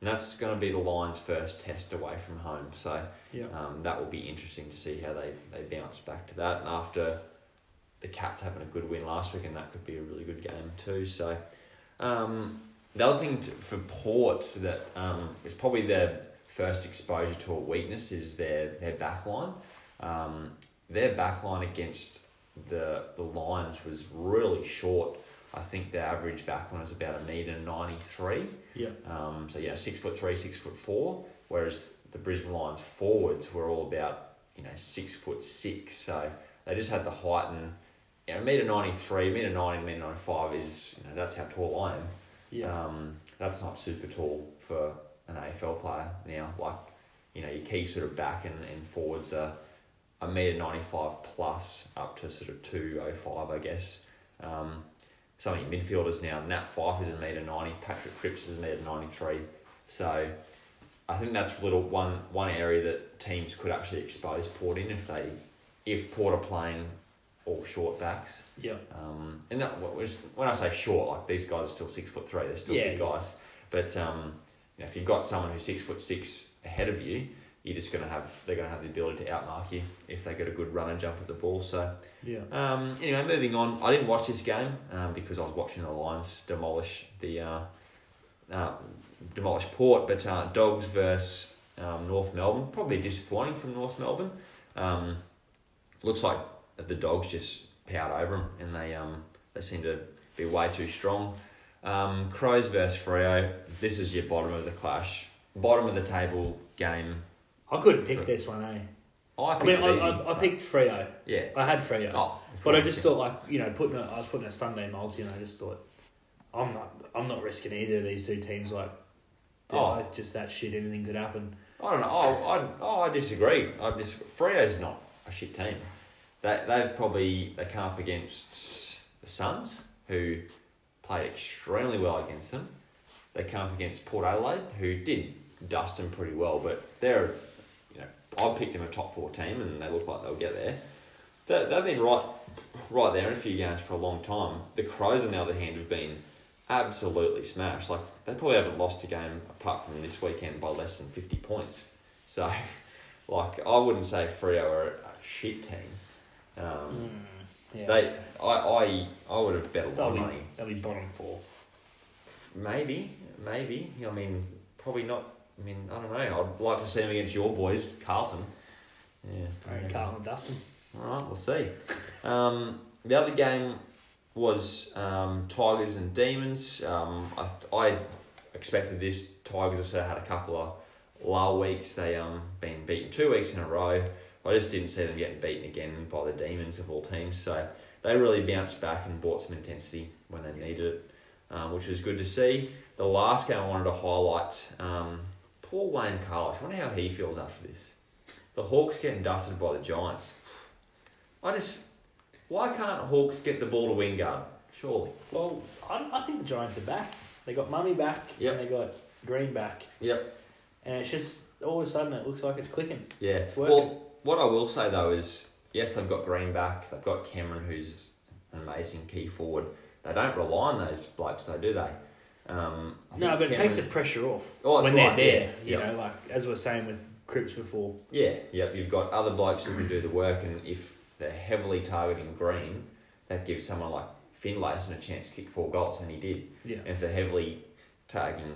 and that's going to be the Lions' first test away from home. So yeah, um, that will be interesting to see how they, they bounce back to that. And after the Cats having a good win last week, and that could be a really good game too. So um, the other thing to, for Port that um, is probably their first exposure to a weakness is their their back line. Um, their back line against the the Lions was really short. I think the average back line was about a metre ninety three. yeah, Um, so yeah, six foot three, six foot four. Whereas the Brisbane Lions forwards were all about you know six foot six. So they just had the height and you know meter ninety three, meter ninety, meter ninety five is you know that's how tall I am. yeah, Um, that's not super tall for an AFL player now. Like you know your key sort of back and, and forwards are a meter ninety five plus up to sort of two oh five, I guess. Um, some of your midfielders now, Nat Fyfe is a meter ninety, Patrick Cripps is a meter ninety three. So I think that's little one one area that teams could actually expose Port in if they if Port are playing all short backs. yeah, Um, and that was when I say short, like these guys are still six foot three. They're still Yeah, big guys. But um, you know, if you've got someone who's six foot six ahead of you, you're just gonna have they're gonna have the ability to outmark you if they get a good run and jump at the ball. So yeah, um, anyway, moving on. I didn't watch this game um, because I was watching the Lions demolish the uh, uh, demolish Port, but uh, Dogs versus um, North Melbourne. Probably disappointing from North Melbourne. Um, looks like the Dogs just powered over them, and they um, they seem to be way too strong. Um, Crows versus Freo. This is your bottom of the clash, bottom of the table game. I couldn't pick this one, eh? I I picked mean, I. I, I picked Freo. yeah. I had Freo. Oh, But I just thought, like you know, putting a, I was putting a Sunday multi, and I just thought, I'm not, I'm not risking either of these two teams. Like, Oh. both just that shit. Anything could happen. I don't know. Oh, I, oh, I disagree. I dis- Freo's not a shit team. They, they've probably they come up against the Suns, who played extremely well against them. They come up against Port Adelaide, who did dust them pretty well, but they're, you know, I picked them a top four team, and they look like they'll get there. They, they've been right, right there in a few games for a long time. The Crows, on the other hand, have been absolutely smashed. Like they probably haven't lost a game apart from this weekend by less than fifty points. So, like I wouldn't say Freo are a shit team. Um, yeah, They, I, I, I would have bet a lot of money. they'll be bottom four. Maybe, maybe. I mean, probably not. I mean, I don't know. I'd like to see them against your boys, Carlton. Yeah, Carlton will dust them. All right, we'll see. Um, the other game was um, Tigers and Demons. Um, I, I expected this. Tigers have sort had a couple of low weeks. They um been beaten two weeks in a row. I just didn't see them getting beaten again by the Demons of all teams. So they really bounced back and brought some intensity when they needed it, um, which was good to see. The last game I wanted to highlight, um, poor Wayne Carlos. I wonder how he feels after this. the Hawks getting dusted by the Giants. I just, why can't Hawks get the ball to Wingard? Surely. Well, I, I think the Giants are back. They got Mummy back Yep. and they got Greene back. Yep. And it's just all of a sudden it looks like it's clicking. Yeah. It's working. Well, what I will say though is, yes, they've got Greene back. They've got Cameron, who's an amazing key forward. They don't rely on those blokes, though, do they? Um, No, but it takes the pressure off Oh, when they're there. yeah. You Yep. know, like as we were saying with Cripps before. Yeah, yep. You've got other blokes who can do the work, and if they're heavily targeting Greene, that gives someone like Finlayson a chance to kick four goals, and he did. Yeah. And if they're heavily targeting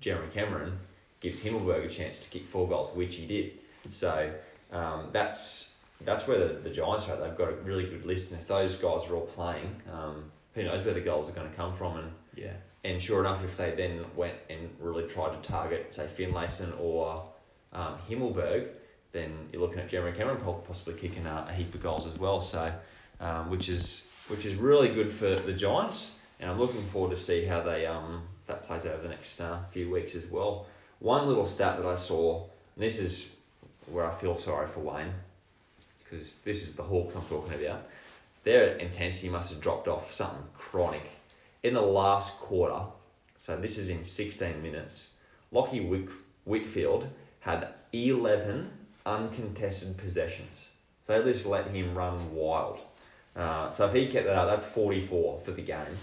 Jeremy Cameron, gives Himmelberg a chance to kick four goals, which he did. So um, that's that's where the, the Giants are. They've got a really good list, and if those guys are all playing, um, who knows where the goals are going to come from? And Yeah. And sure enough, if they then went and really tried to target, say, Finlayson or um, Himmelberg, then you're looking at Jeremy Cameron possibly kicking a, a heap of goals as well. So, um, which is which is really good for the Giants, and I'm looking forward to see how they um, that plays out over the next uh, few weeks as well. One little stat that I saw, and this is where I feel sorry for Wayne, because this is the Hawks I'm talking about. Their intensity must have dropped off something chronic in the last quarter, so this is in 16 minutes, Lachie Whit- Whitfield had 11 uncontested possessions. So they just let him run wild. Uh, so if he kept that up, that's 44 for the game.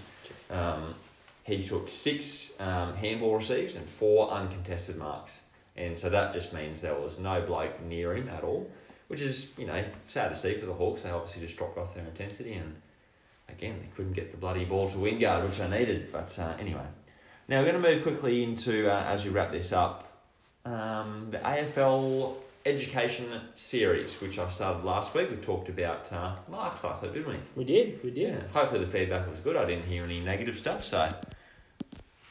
Um, he took six um, handball receives and four uncontested marks. And so that just means there was no bloke near him at all, which is, you know, sad to see for the Hawks. They obviously just dropped off their intensity and again, they couldn't get the bloody ball to Wingard, which I needed. But uh, anyway, now we're going to move quickly into, uh, as we wrap this up, um, the AFL Education Series, which I started last week. We talked about uh, marks last week, didn't we? We did. We did. Hopefully the feedback was good. I didn't hear any negative stuff, so.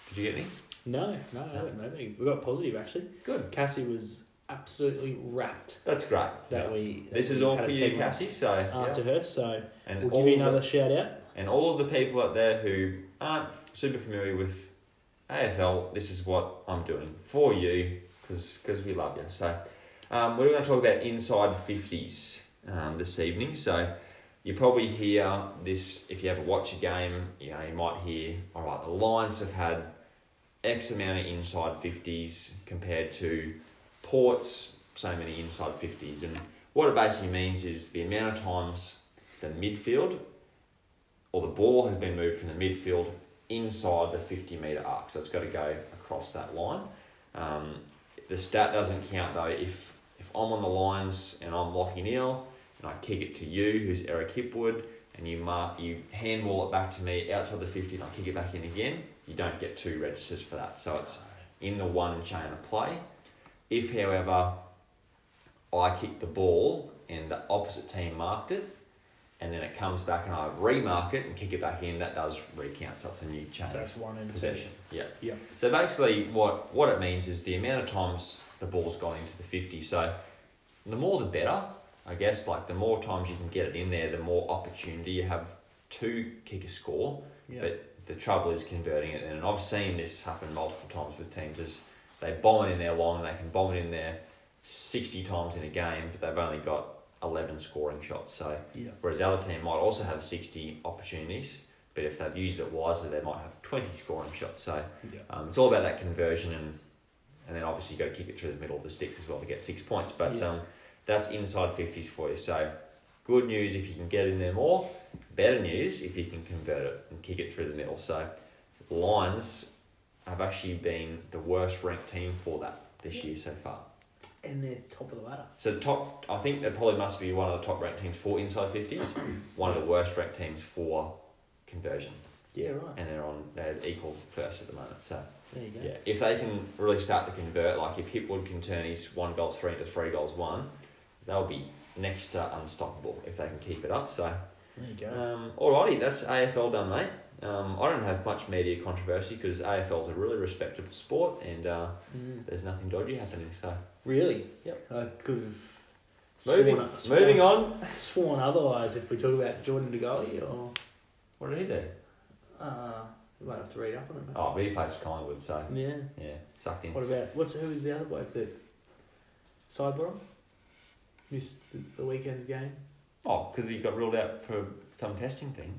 Did you get any? No, no, I don't know. We got positive actually. Good. Cassie was absolutely wrapped. That's great. that we. that This is all for you, Cassie. So, After yeah. her, so and we'll all give you the- another shout out. And all of the people out there who aren't super familiar with AFL, this is what I'm doing for you because we love you. So, um, we're going to talk about inside 50s um, this evening. So, you probably hear this if you ever watch a game, you know, you might hear, all right, the Lions have had X amount of inside 50s compared to Ports, so many inside 50s. And what it basically means is the amount of times the midfield or the ball has been moved from the midfield inside the 50 metre arc. So it's got to go across that line. Um, the stat doesn't count though if, if I'm on the lines and I'm Lachie Neale and I kick it to you, who's Eric Hipwood, and you mark you handball it back to me outside the 50 and I kick it back in again, you don't get two registers for that. So it's in the one chain of play. If, however, I kick the ball and the opposite team marked it, and then it comes back and I remark it and kick it back in, that does recount. So it's a new chain That's one two. possession. Yeah. Yeah. So basically, what what it means is the amount of times the ball's gone into the fifty. So the more the better, I guess. Like the more times you can get it in there, the more opportunity you have to kick a score. Yeah. But the trouble is converting it, and I've seen this happen multiple times with teams. Is they bomb it in there long, and they can bomb it in there sixty times in a game, but they've only got eleven scoring shots. So yeah. whereas the other team might also have sixty opportunities, but if they've used it wisely, they might have twenty scoring shots. So Yeah. um, it's all about that conversion, and and then obviously you got to kick it through the middle of the sticks as well to get six points. But Yeah. um, that's inside fifties for you. So good news if you can get in there more. Better news if you can convert it and kick it through the middle. So Lions have actually been the worst ranked team for that this year so far. And they're top of the ladder. So top, I think that probably must be one of the top ranked teams for inside fifties. one of the worst ranked teams for conversion, Yeah, right. and they're on they're equal first at the moment. So There you go. yeah, if they can really start to convert, like if Hipwood can turn his one goals three into three goals one, they'll be next to unstoppable if they can keep it up. So There you go. um, alrighty, that's AFL done, mate. Um, I don't have much media controversy because AFL is a really respectable sport and uh, Mm. there's nothing dodgy happening. So Really? Yep. I could have. moving, sworn- sworn- moving on. Sworn otherwise if we talk about Jordan De Goey or. What did he do? Uh, we might have to read up on it. Oh, but he plays Collingwood, so Yeah. yeah, sucked in. What about what's who was the other bloke that Sidebottom? missed the, the weekend's game? Oh, because he got ruled out for some testing thing.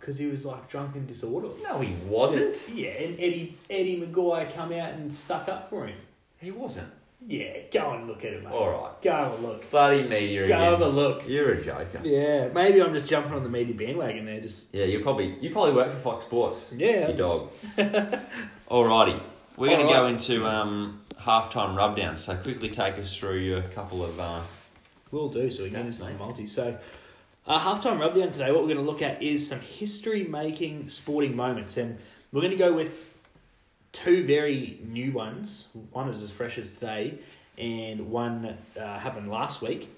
Because he was like drunk and disorderly. No, he wasn't. Yeah, and Eddie Eddie McGuire come out and stuck up for him. He wasn't. Yeah, go and look at it, mate. All right. Go have a look. Bloody media Go again. have a look. You're a joker. Yeah, maybe I'm just jumping on the media bandwagon there. Just Yeah, you probably you probably work for Fox Sports. yeah, You dog. Alrighty. We're going to go into um, halftime rubdowns. So quickly take us through your couple of. Uh, We'll do, so we Stats, into some multi. So, uh, halftime rubdown today, what we're going to look at is some history making sporting moments. And we're going to go with two very new ones. One is as fresh as today, and one uh, happened last week.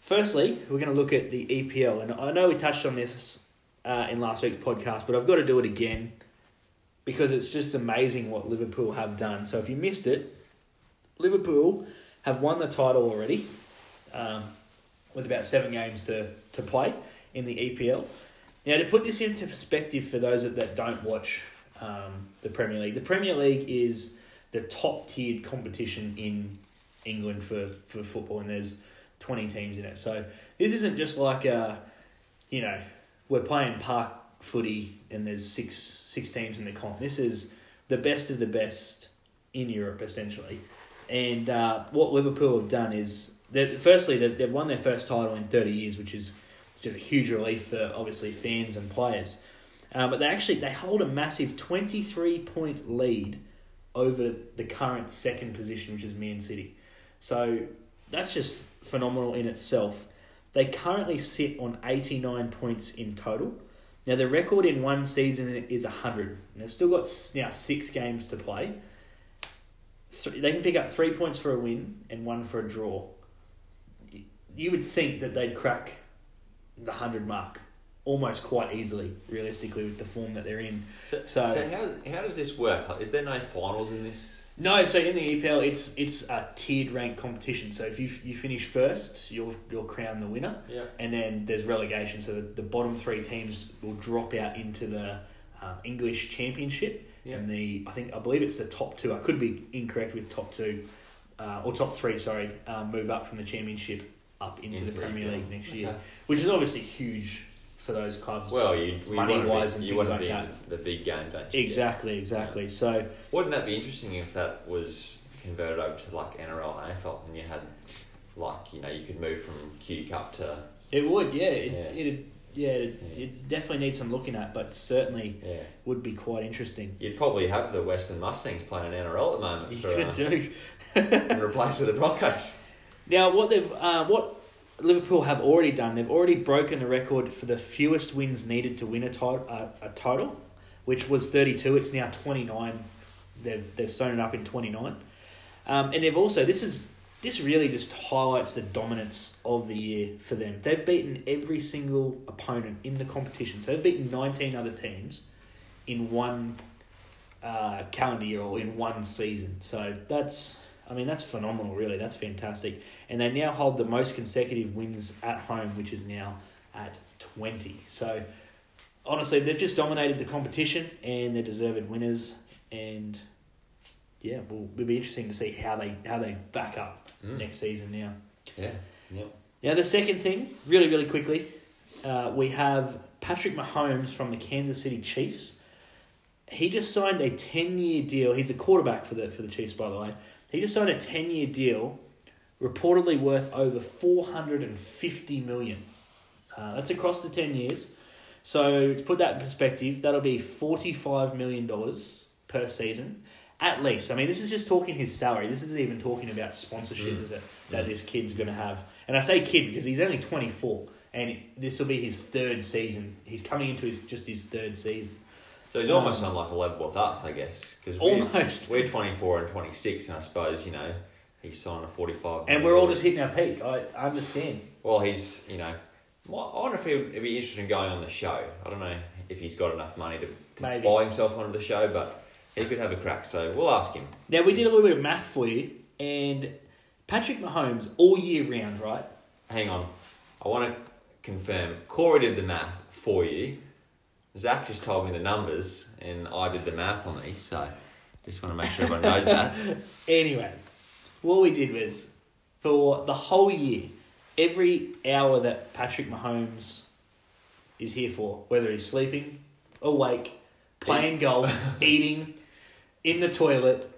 Firstly, we're going to look at the EPL. And I know we touched on this uh, in last week's podcast, but I've got to do it again because it's just amazing what Liverpool have done. So, if you missed it, Liverpool have won the title already um, with about seven games to, to play in the EPL. Now, to put this into perspective for those that, that don't watch um, the Premier League, the Premier League is the top tiered competition in England for, for football, and there's 20 teams in it. So, this isn't just like a, you know, we're playing park footy and there's six six teams in the comp. This is the best of the best in Europe, essentially. And uh, what Liverpool have done is, firstly, they've, they've won their first title in 30 years, which is just a huge relief for obviously fans and players. Uh, but they actually they hold a massive 23 point lead over the current second position, which is Man City. So that's just phenomenal in itself. They currently sit on 89 points in total. Now, the record in one season is 100. And they've still got now six games to play. Th- They can pick up three points for a win and one for a draw. You would think that they'd crack the 100 mark almost quite easily, realistically, with the form that they're in. so, So- so, how, how does this work? Is there no finals in this? No, so in the EPL, it's it's a tiered rank competition. So if you you finish first, you'll you'll crown the winner. Yeah. and then there's relegation. So the, the bottom three teams will drop out into the um, English Championship, Yeah. and the I think I believe it's the top two. I could be incorrect with top two, uh, or top three. Sorry, um, move up from the Championship up into, Into the Premier. League next year, Okay. which is obviously huge for those clubs. Well, you, you money wise, be, and you things want to like be that. the big game, don't you? exactly, exactly. So Wouldn't that be interesting if that was converted over to like NRL and AFL and you had like, you know, you could move from Q Cup to. it would, yeah, it, Yeah. it'd. Yeah, it, Yeah. it definitely needs some looking at, but certainly Yeah. would be quite interesting. You'd probably have the Western Mustangs playing an NRL at the moment You for, could uh, do. in replace of the Broncos. Now, what they've uh, what Liverpool have already done, they've already broken the record for the fewest wins needed to win a, title, uh, a total, which was thirty two. It's now twenty nine. They've they've sewn it up in twenty nine, um, and they've also this is this really just highlights the dominance of the year for them. They've beaten every single opponent in the competition. So they've beaten nineteen other teams in one uh, calendar year or in one season. So that's, I mean, that's phenomenal, really. That's fantastic. And they now hold the most consecutive wins at home, which is now at 20. So honestly, they've just dominated the competition and they're deserved winners. And yeah, well, it'll be interesting to see how they how they back up Mm. next season now. Yeah. Yeah. Now, the second thing, really, really quickly, uh, we have Patrick Mahomes from the Kansas City Chiefs. He just signed a 10 year deal. He's a quarterback for the, for the Chiefs, by the way. He just signed a 10 year deal, reportedly worth over 450 million. Uh, that's across the 10 years. So, to put that in perspective, that'll be $45 million per season. At least. I mean, this is just talking his salary. This isn't even talking about sponsorship Mm. is it, that Mm. this kid's going to have. And I say kid because he's only 24 and this will be his third season. He's coming into his just his third season. So he's almost on like a level with us, I guess, because Almost. we're, we're 24 and 26, and I suppose, you know, he's signed a 45. And we're all just hitting our peak. I understand. Well, he's, you know, I wonder if he'd be interested in going on the show. I don't know if he's got enough money to, to buy himself onto the show, but he could have a crack. So we'll ask him. Now, we did a little bit of math for you. And Patrick Mahomes, all year round, right? Hang on. I want to confirm. Corey did the math for you. Zach just told me the numbers, and I did the math on these. So just want to make sure everyone knows that. Anyway, what we did was for the whole year, every hour that Patrick Mahomes is here for, whether he's sleeping, awake, playing golf, eating, in the toilet,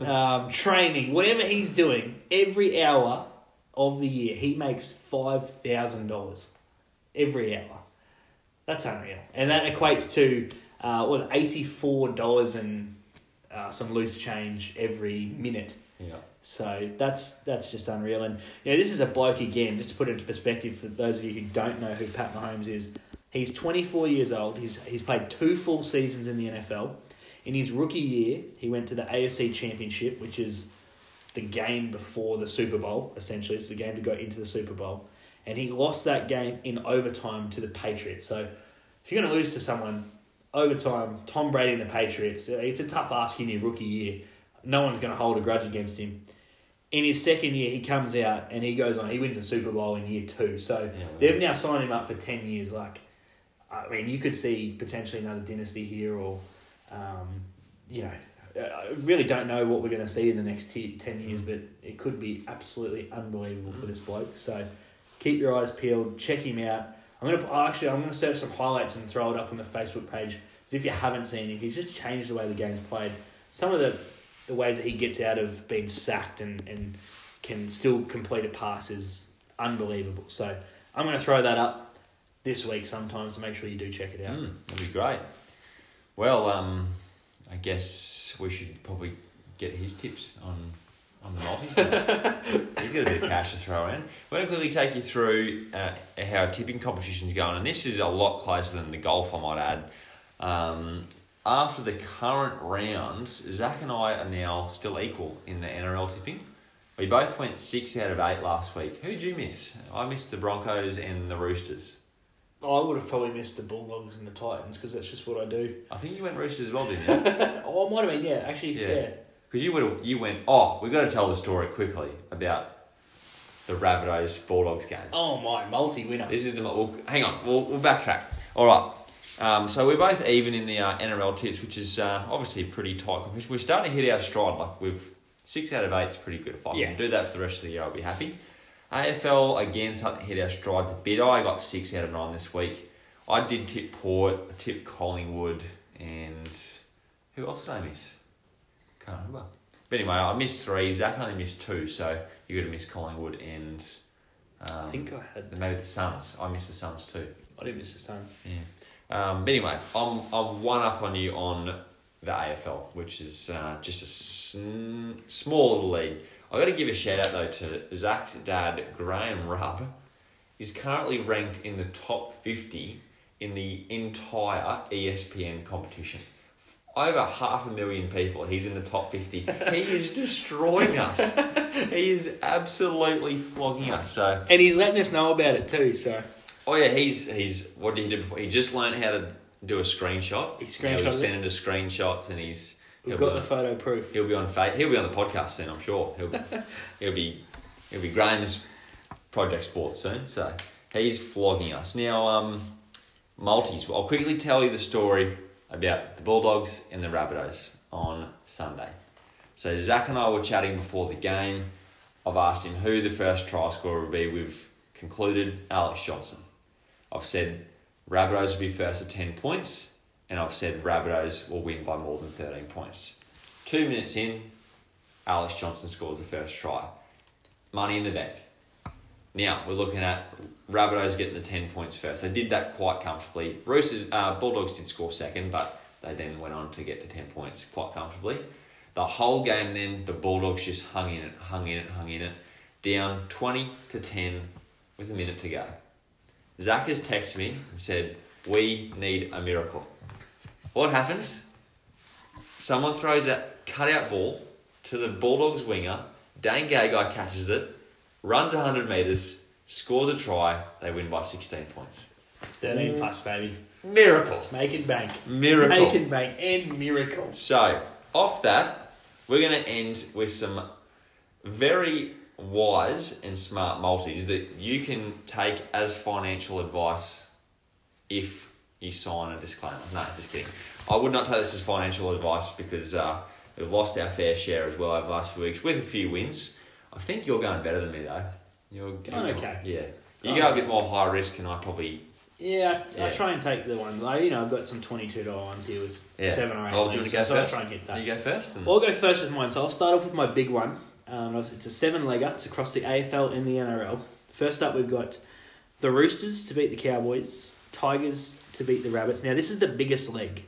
um, training, whatever he's doing, every hour of the year he makes five thousand dollars every hour. That's unreal, and that equates to uh, what eighty four dollars and uh, some loose change every minute. Yeah. So that's that's just unreal. And you know, this is a bloke again, just to put it into perspective for those of you who don't know who Pat Mahomes is. He's twenty four years old. He's he's played two full seasons in the NFL. In his rookie year, he went to the AFC Championship, which is the game before the Super Bowl. Essentially, it's the game to go into the Super Bowl, and he lost that game in overtime to the Patriots. So, if you're going to lose to someone overtime, Tom Brady and the Patriots, it's a tough ask in your rookie year. No one's going to hold a grudge against him. In his second year, he comes out and he goes on. He wins a Super Bowl in year two. So Yeah, they've now signed him up for ten years. Like, I mean, you could see potentially another dynasty here, or um, you know, I really don't know what we're going to see in the next t- 10 years, but it could be absolutely unbelievable for this bloke. So keep your eyes peeled, check him out. I'm going to actually I'm going to search some highlights and throw it up on the Facebook page. As if you haven't seen him, he's just changed the way the game's played. Some of the the ways that he gets out of being sacked and, and can still complete a pass is unbelievable. So I'm going to throw that up this week sometimes to make sure you do check it out. Mm, that'd be great. Well, um, I guess we should probably get his tips on on the multis. He's got a bit of cash to throw in. We're going to quickly take you through uh, how tipping competition's going, and this is a lot closer than the golf, I might add. Um, after the current rounds, Zach and I are now still equal in the NRL tipping. We both went six out of eight last week. Who'd you miss? I missed the Broncos and the Roosters. I would have probably missed the Bulldogs and the Titans because that's just what I do. I think you went Roosters as well, didn't you? oh, I might have been, yeah, actually, Yeah. yeah. Because you would you went. Oh, we've got to tell the story quickly about the Rabbitohs Bulldogs game. Oh my, multi winner. This is the. We'll, hang on, we'll, we'll backtrack. All right. Um, so we're both even in the uh, NRL tips, which is uh, obviously pretty tight competition. We're starting to hit our stride. Like we've six out of eight is pretty good. If I Yeah. can do that for the rest of the year, I'll be happy. AFL again starting to hit our strides a bit. I got six out of nine this week. I did tip Port, I tipped Collingwood, and who else did I miss? Can't remember. But anyway, I missed three. Zach only missed two, so you got to miss Collingwood and um, I think I had. maybe the Suns. I missed the Suns too. I didn't miss the Suns. Yeah. Um, but anyway, I'm I'm one up on you on the AFL, which is uh, just a sn- small little lead. I got to give a shout out though to Zach's dad, Graham Rubb. Is currently ranked in the top fifty in the entire ESPN competition. Over half a million people, he's in the top 50. He is destroying us. He is absolutely flogging us. So, And he's letting us know about it too, so. Oh yeah, he's he's what did he do before? He just learned how to do a screenshot. He Now screenshotted he's sending us screenshots, and he's We've he'll got be the photo proof. he'll be on fa- he'll be on the podcast soon. I'm sure he'll he'll be he'll be Graham's Project Sports soon. So he's flogging us now. Um, multis. I'll quickly tell you the story about the Bulldogs and the Rabbitohs on Sunday. So Zach and I were chatting before the game. I've asked him who the first try scorer would be. We've concluded Alex Johnston. I've said Rabbitohs will be first at 10 points, and I've said Rabbitohs will win by more than 13 points. Two minutes in, Alex Johnston scores the first try. Money in the bank. Now, we're looking at Rabbitohs getting the 10 points first. They did that quite comfortably. Roosters, uh, Bulldogs didn't score second, but they then went on to get to 10 points quite comfortably. The whole game then, the Bulldogs just hung in it, hung in it, hung in it. Down 20 to 10 with a minute to go. Zach has texted me and said, We need a miracle. What happens? Someone throws a cutout ball to the Bulldogs winger. Dane Gagai catches it, runs 100 metres, scores a try. They win by 16 points. 13 plus, baby. Miracle. Make it bank. Miracle. Make it bank and miracles. So, off that, we're going to end with some very wise and smart multis that you can take as financial advice if you sign a disclaimer. No, just kidding. I would not take this as financial advice because uh, we've lost our fair share as well over the last few weeks with a few wins. I think you're going better than me though. You're Going okay. Yeah. You Oh. go a bit more high risk, and I probably Yeah, I, I try and take the ones. I you know I've got some twenty two dollar ones here with Yeah. seven or eight. Oh, do you want to go so I first? try and get that. You go first. And... I'll go first with mine. So I'll start off with my big one. Um, it's a seven legger. It's across the AFL and the NRL. First up, we've got the Roosters to beat the Cowboys, Tigers to beat the Rabbits. Now, this is the biggest leg.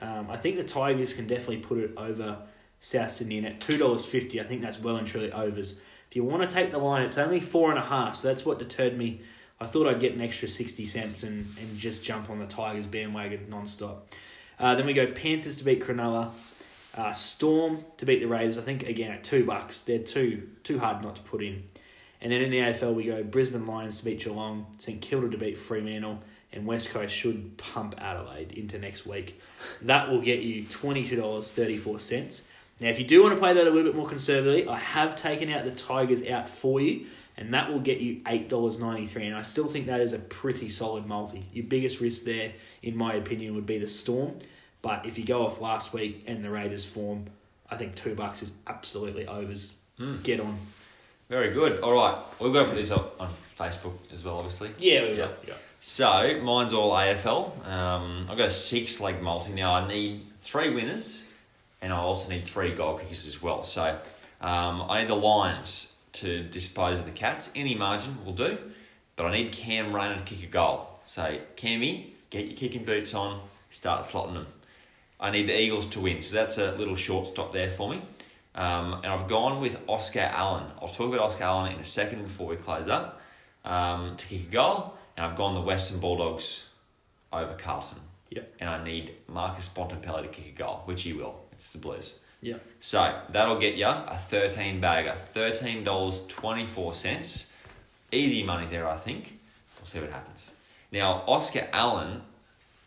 Um, I think the Tigers can definitely put it over South Sydney, at two dollars fifty, I think that's well and truly overs. If you want to take the line, it's only four and a half, so that's what deterred me. I thought I'd get an extra sixty cents and, and just jump on the Tigers bandwagon non-stop. Uh, then we go Panthers to beat Cronulla, uh, Storm to beat the Raiders. I think again at two bucks, they're too too hard not to put in. And then in the AFL we go Brisbane Lions to beat Geelong, St Kilda to beat Fremantle, and West Coast should pump Adelaide into next week. That will get you twenty two dollars thirty four cents. Now, if you do want to play that a little bit more conservatively, I have taken out the Tigers out for you, and that will get you eight dollars ninety three. And I still think that is a pretty solid multi. Your biggest risk there, in my opinion, would be the Storm. But if you go off last week and the Raiders' form, I think two bucks is absolutely overs. Mm. Get on. Very good. All right, we've got to put this up on Facebook as well, obviously. Yeah, we Yeah. will. Yeah. So mine's all AFL. Um, I've got a six leg multi now. I need three winners, and I also need three goal kickers as well. So um, I need the Lions to dispose of the Cats. Any margin will do, but I need Cam Rayner to kick a goal. So Cammy, get your kicking boots on, start slotting them. I need the Eagles to win, so that's a little shortstop there for me. Um, and I've gone with Oscar Allen. I'll talk about Oscar Allen in a second before we close up um, to kick a goal. And I've gone the Western Bulldogs over Carlton. Yep. And I need Marcus Bontempelli to kick a goal, which he will. It's the Blues. Yeah. So that'll get you a 13 bagger, $13.24. Easy money there, I think. We'll see what happens. Now, Oscar Allen,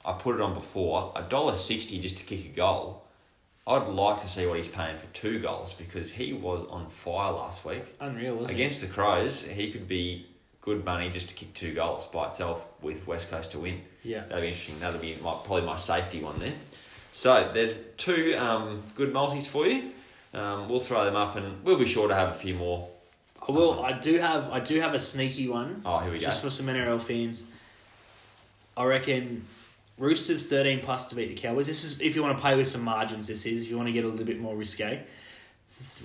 I put it on before, $1.60 just to kick a goal. I'd like to see what he's paying for two goals because he was on fire last week. Unreal, wasn't Against the Crows, he could be good money just to kick two goals by itself with West Coast to win. Yeah. That'd be interesting. That'd be my, probably my safety one there. So there's two um, good multis for you. Um, we'll throw them up, and we'll be sure to have a few more. I will. I do have. I do have a sneaky one. Oh, here we go. Just for some NRL fans, I reckon Roosters thirteen plus to beat the Cowboys. This is if you want to play with some margins. This is if you want to get a little bit more risque.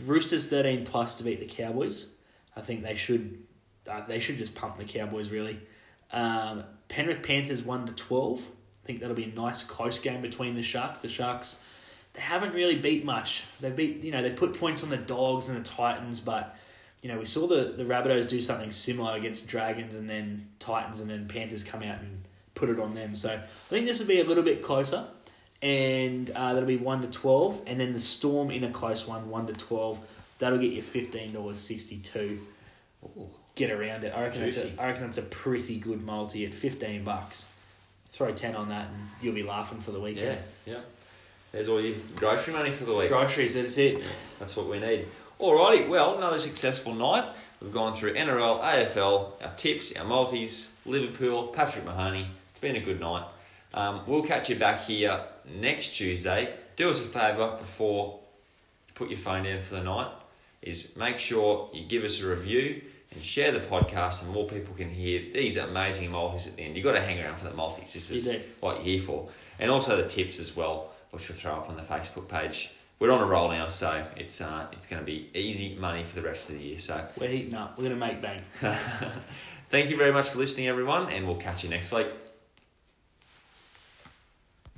Roosters thirteen plus to beat the Cowboys. I think they should. Uh, they should just pump the Cowboys really. Um, Penrith Panthers one to twelve. I think that'll be a nice close game between the Sharks. The Sharks, they haven't really beat much. They beat you know they put points on the Dogs and the Titans, but you know, we saw the, the Rabbitohs do something similar against Dragons and then Titans and then Panthers come out and put it on them. So I think this will be a little bit closer. And uh, that'll be 1 to 12. And then the Storm in a close one, 1 to 12. That'll get you $15.62. Get around it. I reckon, that's Juicy. a, I reckon that's a pretty good multi at 15 bucks. Throw 10 on that and you'll be laughing for the Yeah, weekend. yeah. There's all your grocery money for the week. Groceries, that's it. That's what we need. Alrighty, well, another successful night. We've gone through NRL, AFL, our tips, our multis, Liverpool, Patrick Mahoney. It's been a good night. Um, we'll catch you back here next Tuesday. Do us a favour before you put your phone down for the night. Is make sure you give us a review and share the podcast, and more people can hear these amazing multis at the end. You've got to hang around for the multis. This is You what you're here for, and also the tips as well, which we'll throw up on the Facebook page. We're on a roll now, so it's uh, it's going to be easy money for the rest of the year. So We're heating up. We're going to make bang. thank you very much for listening, everyone, and we'll catch you next week.